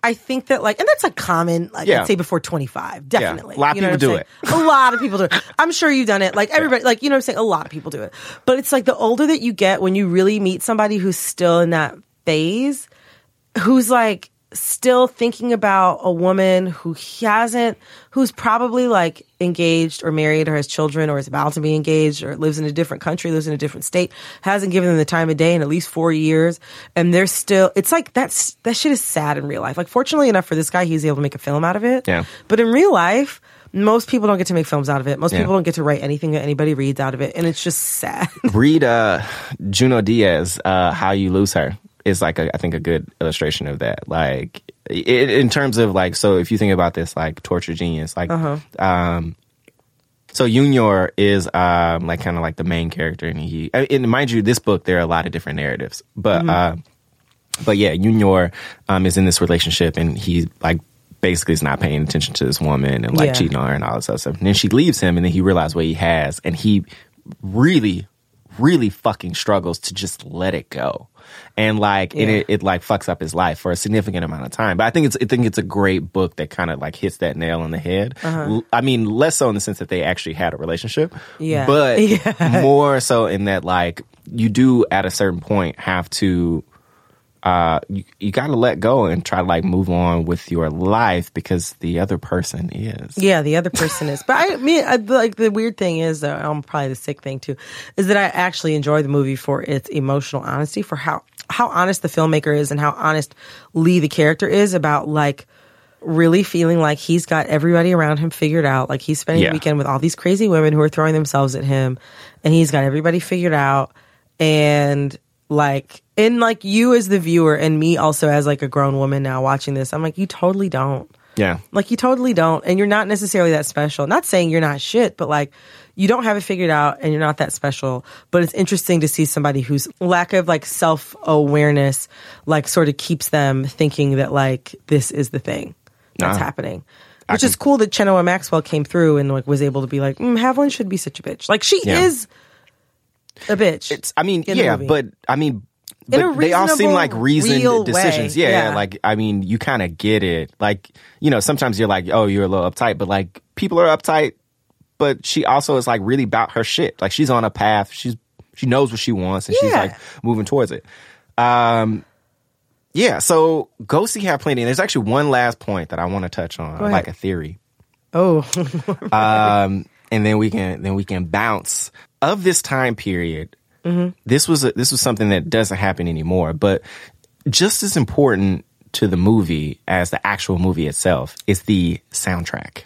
I think that like, and that's like common, like
Yeah.
I'd say before 25, definitely.
A lot of
You know
people do
saying? A lot of people do it. I'm sure you've done it. Like everybody, like, you know what I'm saying? A lot of people do it. But it's like the older that you get when you really meet somebody who's still in that phase, who's like still thinking about a woman who hasn't, who's probably like engaged or married or has children or is about to be engaged or lives in a different country, lives in a different state, hasn't given them the time of day in at least four years. And they're still, it's like that's, that shit is sad in real life. Like, fortunately enough for this guy, he's able to make a film out of it.
Yeah.
But in real life, most people don't get to make films out of it. Most
Yeah.
people don't get to write anything that anybody reads out of it. And it's just sad.
Read uh, Junot Díaz, uh, "How You Lose Her" is like a, I think a good illustration of that. Like i in terms of like, so if you think about this, like torture genius, like,
Uh-huh.
um, so Junior is um like kind of like the main character, and he, and mind you, this book there are a lot of different narratives, but
Mm-hmm.
uh, but yeah, Junior um is in this relationship, and he like. Basically, is not paying attention to this woman and like
Yeah.
cheating on her and all this other stuff. And then she leaves him, and then he realizes what he has, and he really, really fucking struggles to just let it go. And like, and
Yeah.
it, it like fucks up his life for a significant amount of time. But I think it's, I think it's a great book that kind of like hits that nail on the head. L- I mean, less so in the sense that they actually had a relationship.
Uh-huh. Yeah.
But
Yeah.
more so in that like, you do at a certain point have to, uh, you, you got to let go and try to like move on with your life because the other person is.
Yeah, the other person is. But I mean, I, like the weird thing is, I'm probably the sick thing too, is that I actually enjoy the movie for its emotional honesty, for how how honest the filmmaker is and how honest Lee the character is about like really feeling like he's got everybody around him figured out. Like he's spending
Yeah.
the weekend with all these crazy women who are throwing themselves at him, and he's got everybody figured out. And like, and like you as the viewer, and me also as like a grown woman now watching this, I'm like, you totally don't.
Yeah.
Like you totally don't, and you're not necessarily that special. Not saying you're not shit, but like you don't have it figured out, and you're not that special. But it's interesting to see somebody whose lack of like self awareness, like sort of keeps them thinking that like this is the thing that's
Nah.
happening. Which is cool that Chenoa Maxwell came through and like was able to be like, mm, Haviland should be such a bitch. Like she
Yeah.
is a bitch.
It's, I mean, yeah, but I mean, but they all seem like reasoned decisions.
way,
Yeah,
yeah.
like I mean, you kind of get it. Like you know, sometimes you're like, oh, you're a little uptight, but like people are uptight, but she also is like really about her shit. Like she's on a path. She's she knows what she wants, and she's like moving towards it. Um, yeah. So go see Have Plenty. And there's actually one last point that I want to touch on, like a theory
oh,
um, and then we can then we can bounce of this time period. Mm-hmm. This was a, this was something that doesn't happen anymore, but just as important to the movie as the actual movie itself is the soundtrack.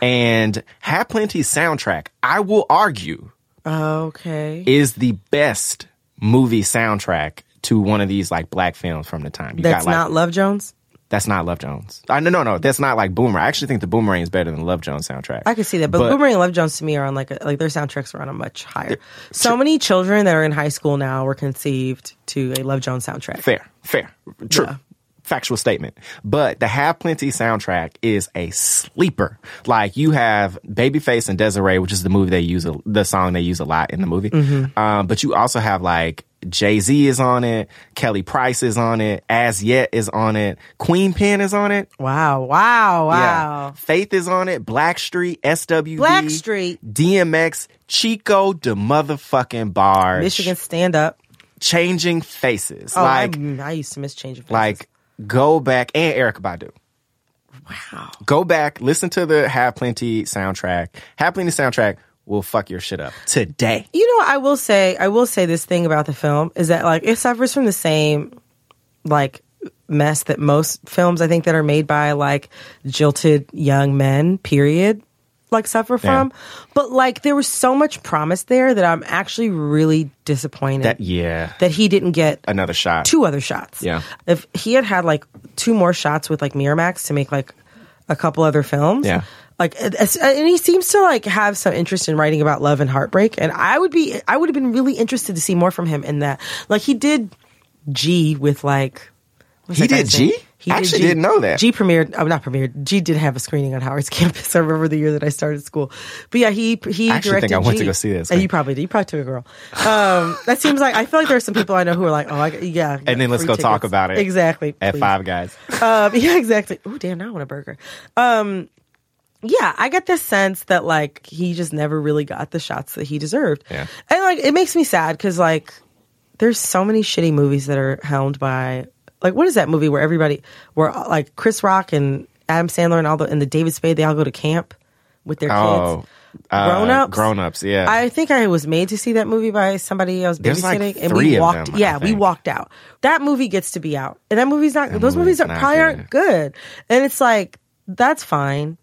And Have Plenty's soundtrack, I will argue,
okay.
is the best movie soundtrack to one of these like black films from the time. You
That's
got, like,
not Love Jones.
That's not Love Jones. Uh, no, no, no. That's not like Boomerang. I actually think the Boomerang is better than the Love Jones soundtrack.
I could see that, but,
But-
Boomerang and Love Jones to me are on like a, like their soundtracks are on a much higher. So many children that are in high school now were conceived to a Love Jones soundtrack.
Fair, fair, true.
Yeah.
Factual statement. But the Have Plenty soundtrack is a sleeper. Like you have Babyface and Desiree, which is the movie they use, a, the song they use a lot in the movie.
Mm-hmm.
Um, but you also have like Jay Z is on it. Kelly Price is on it. Az Yet is on it. Queen Pen is on it.
Wow, wow, wow.
Faith is on it. Blackstreet, SWV.
Blackstreet.
DMX, Chico, the motherfucking Bar.
Michigan stand up.
Changing Faces.
Oh,
like,
I, I used to miss changing faces.
like, go back, and Erykah Badu.
wow.
Go back, listen to the Have Plenty soundtrack. Have Plenty soundtrack will fuck your shit up today.
You know, I will say, I will say this thing about the film is that like it suffers from the same like mess that most films I think that are made by like jilted young men, period, like suffer from. But like there was so much promise there that I'm actually really disappointed
That, yeah.
that he didn't get
Another shot.
two other shots.
Yeah.
If he had had like two more shots with like Miramax to make like a couple other films.
Yeah.
Like, and he seems to like have some interest in writing about love and heartbreak. And I would be, I would have been really interested to see more from him in that. Like he did G with like,
He did G?
He
I
did
actually
G.
didn't know that.
G premiered, oh, not premiered. G did have a screening on Howard's campus. I remember the year that I started school. But yeah, he he
I actually
directed.
think I went to
G.
go see this
And you probably did. You probably took a girl. Um, that seems like I feel like there are some people I know who are like, oh, I, yeah.
And then let's go talk about it
Exactly.
At
please.
Five Guys.
Um, yeah, exactly. Oh, damn! Now I want a burger. Um, yeah, I get this sense that like he just never really got the shots that he deserved.
Yeah.
and like it makes me sad because like there's so many shitty movies that are helmed by like what is that movie where everybody where like Chris Rock and Adam Sandler and all the and the David Spade they all go to camp with their
Oh,
kids.
uh,
Grown-ups?
Grown-ups, yeah.
I think I was made to see that movie by somebody I was
There's, like,
babysitting, and we walked.
them,
yeah, we walked out. That movie gets to be out, and that movie's not. those
movie's
movies are, probably
good.
aren't good, and it's like that's fine.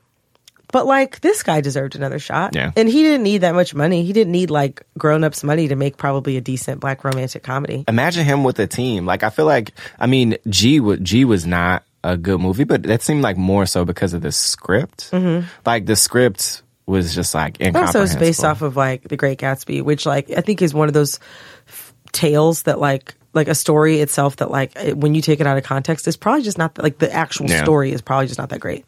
But like this guy deserved another shot,
Yeah.
and he didn't need that much money. He didn't need like grown ups money to make probably a decent black romantic comedy.
Imagine him with a team. Like I feel like I mean G wa- G was not a good movie, but that seemed like more so because of the script. Like the script was just like
Mm-hmm. Also, it's based off of like The Great Gatsby, which like I think is one of those f- tales that like like a story itself that like it, when you take it out of context is probably just not like the actual
Yeah.
story is probably just not that great.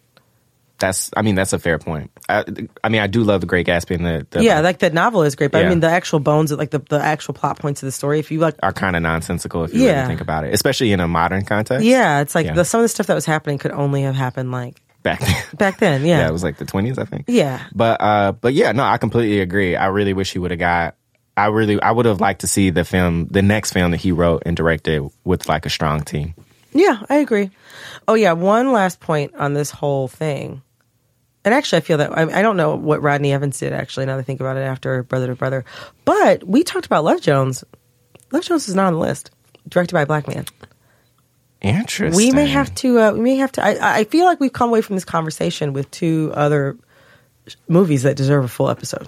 That's I mean that's a fair point. I, I mean I do love the Great Gatsby and the, the
yeah, like the novel is great, but I mean the actual bones, of, like the the actual plot points of the story. If you like,
are kind of nonsensical if you
Yeah.
really think about it, especially in a modern context.
yeah, it's like
Yeah.
the some of the stuff that was happening could only have happened like
back then.
back then.
yeah,
Yeah,
it was like the twenties, I think.
Yeah.
but uh, but yeah, no, I completely agree. I really wish he would have got. I really, I would have liked to see the film, the next film that he wrote and directed with like a strong team.
Yeah, I agree. Oh yeah, one last point on this whole thing. And actually, I feel that I, I don't know what Rodney Evans did. Actually, now that I think about it, after Brother to Brother, but we talked about Love Jones. Love Jones is not on the list. Directed by a black man.
Interesting.
We may have to. Uh, we may have to. I, I feel like we've come away from this conversation with two other movies that deserve a full episode.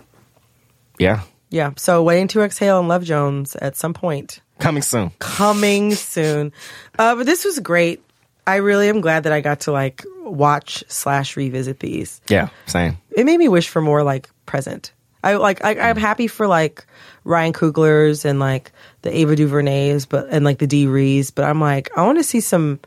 Yeah,
Yeah. So, waiting to exhale and Love Jones at some point
coming soon.
coming soon. Uh, but this was great. I really am glad that I got to like watch slash revisit these.
Yeah, same.
It made me wish for more like present. I like I, I'm happy for like Ryan Coogler's and like the Ava DuVernay's, but and like the Dee Rees. But I'm like I want to see some.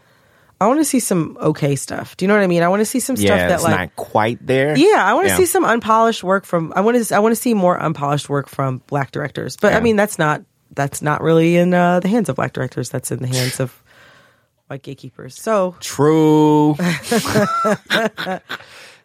I want to see some okay stuff. Do you know what I mean? I want to see some stuff
Yeah,
that like
not quite there.
yeah, I want to
Yeah.
see some unpolished work from. I want to. I want to see more unpolished work from black directors. But I mean, that's not. That's not really in uh, the hands of black directors. That's in the hands of white gatekeepers. So
True.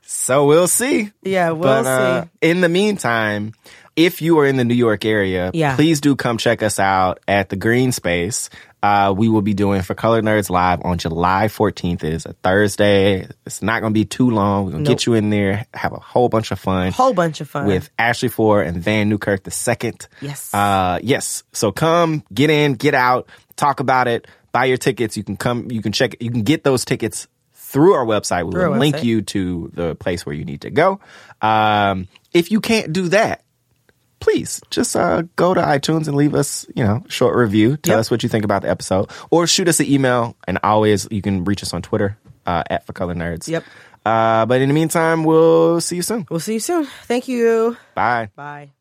so we'll see.
yeah, we'll
but uh,
see.
in the meantime, if you are in the New York area,
Yeah.
please do come check us out at the Greene Space. Uh, we will be doing for Color Nerds live on July 14th. It is a Thursday. It's not going to be too long. We're going to
Nope.
get you in there, have a whole bunch of fun.
Whole bunch of fun
with Ashley Ford and Vann Newkirk the second.
Yes.
Uh, yes. So come, get in, get out, talk about it, buy your tickets. You can come, you can check, you can get those tickets through our website. We will link
website.
you to the place where you need to go. Um, if you can't do that, please just uh, go to iTunes and leave us, you know, short review. Tell
Yep.
us what you think about the episode, or shoot us an email. And always, you can reach us on Twitter uh, at For Color Nerds.
Yep.
Uh, but in the meantime, we'll see you soon.
We'll see you soon. Thank you.
Bye.
Bye.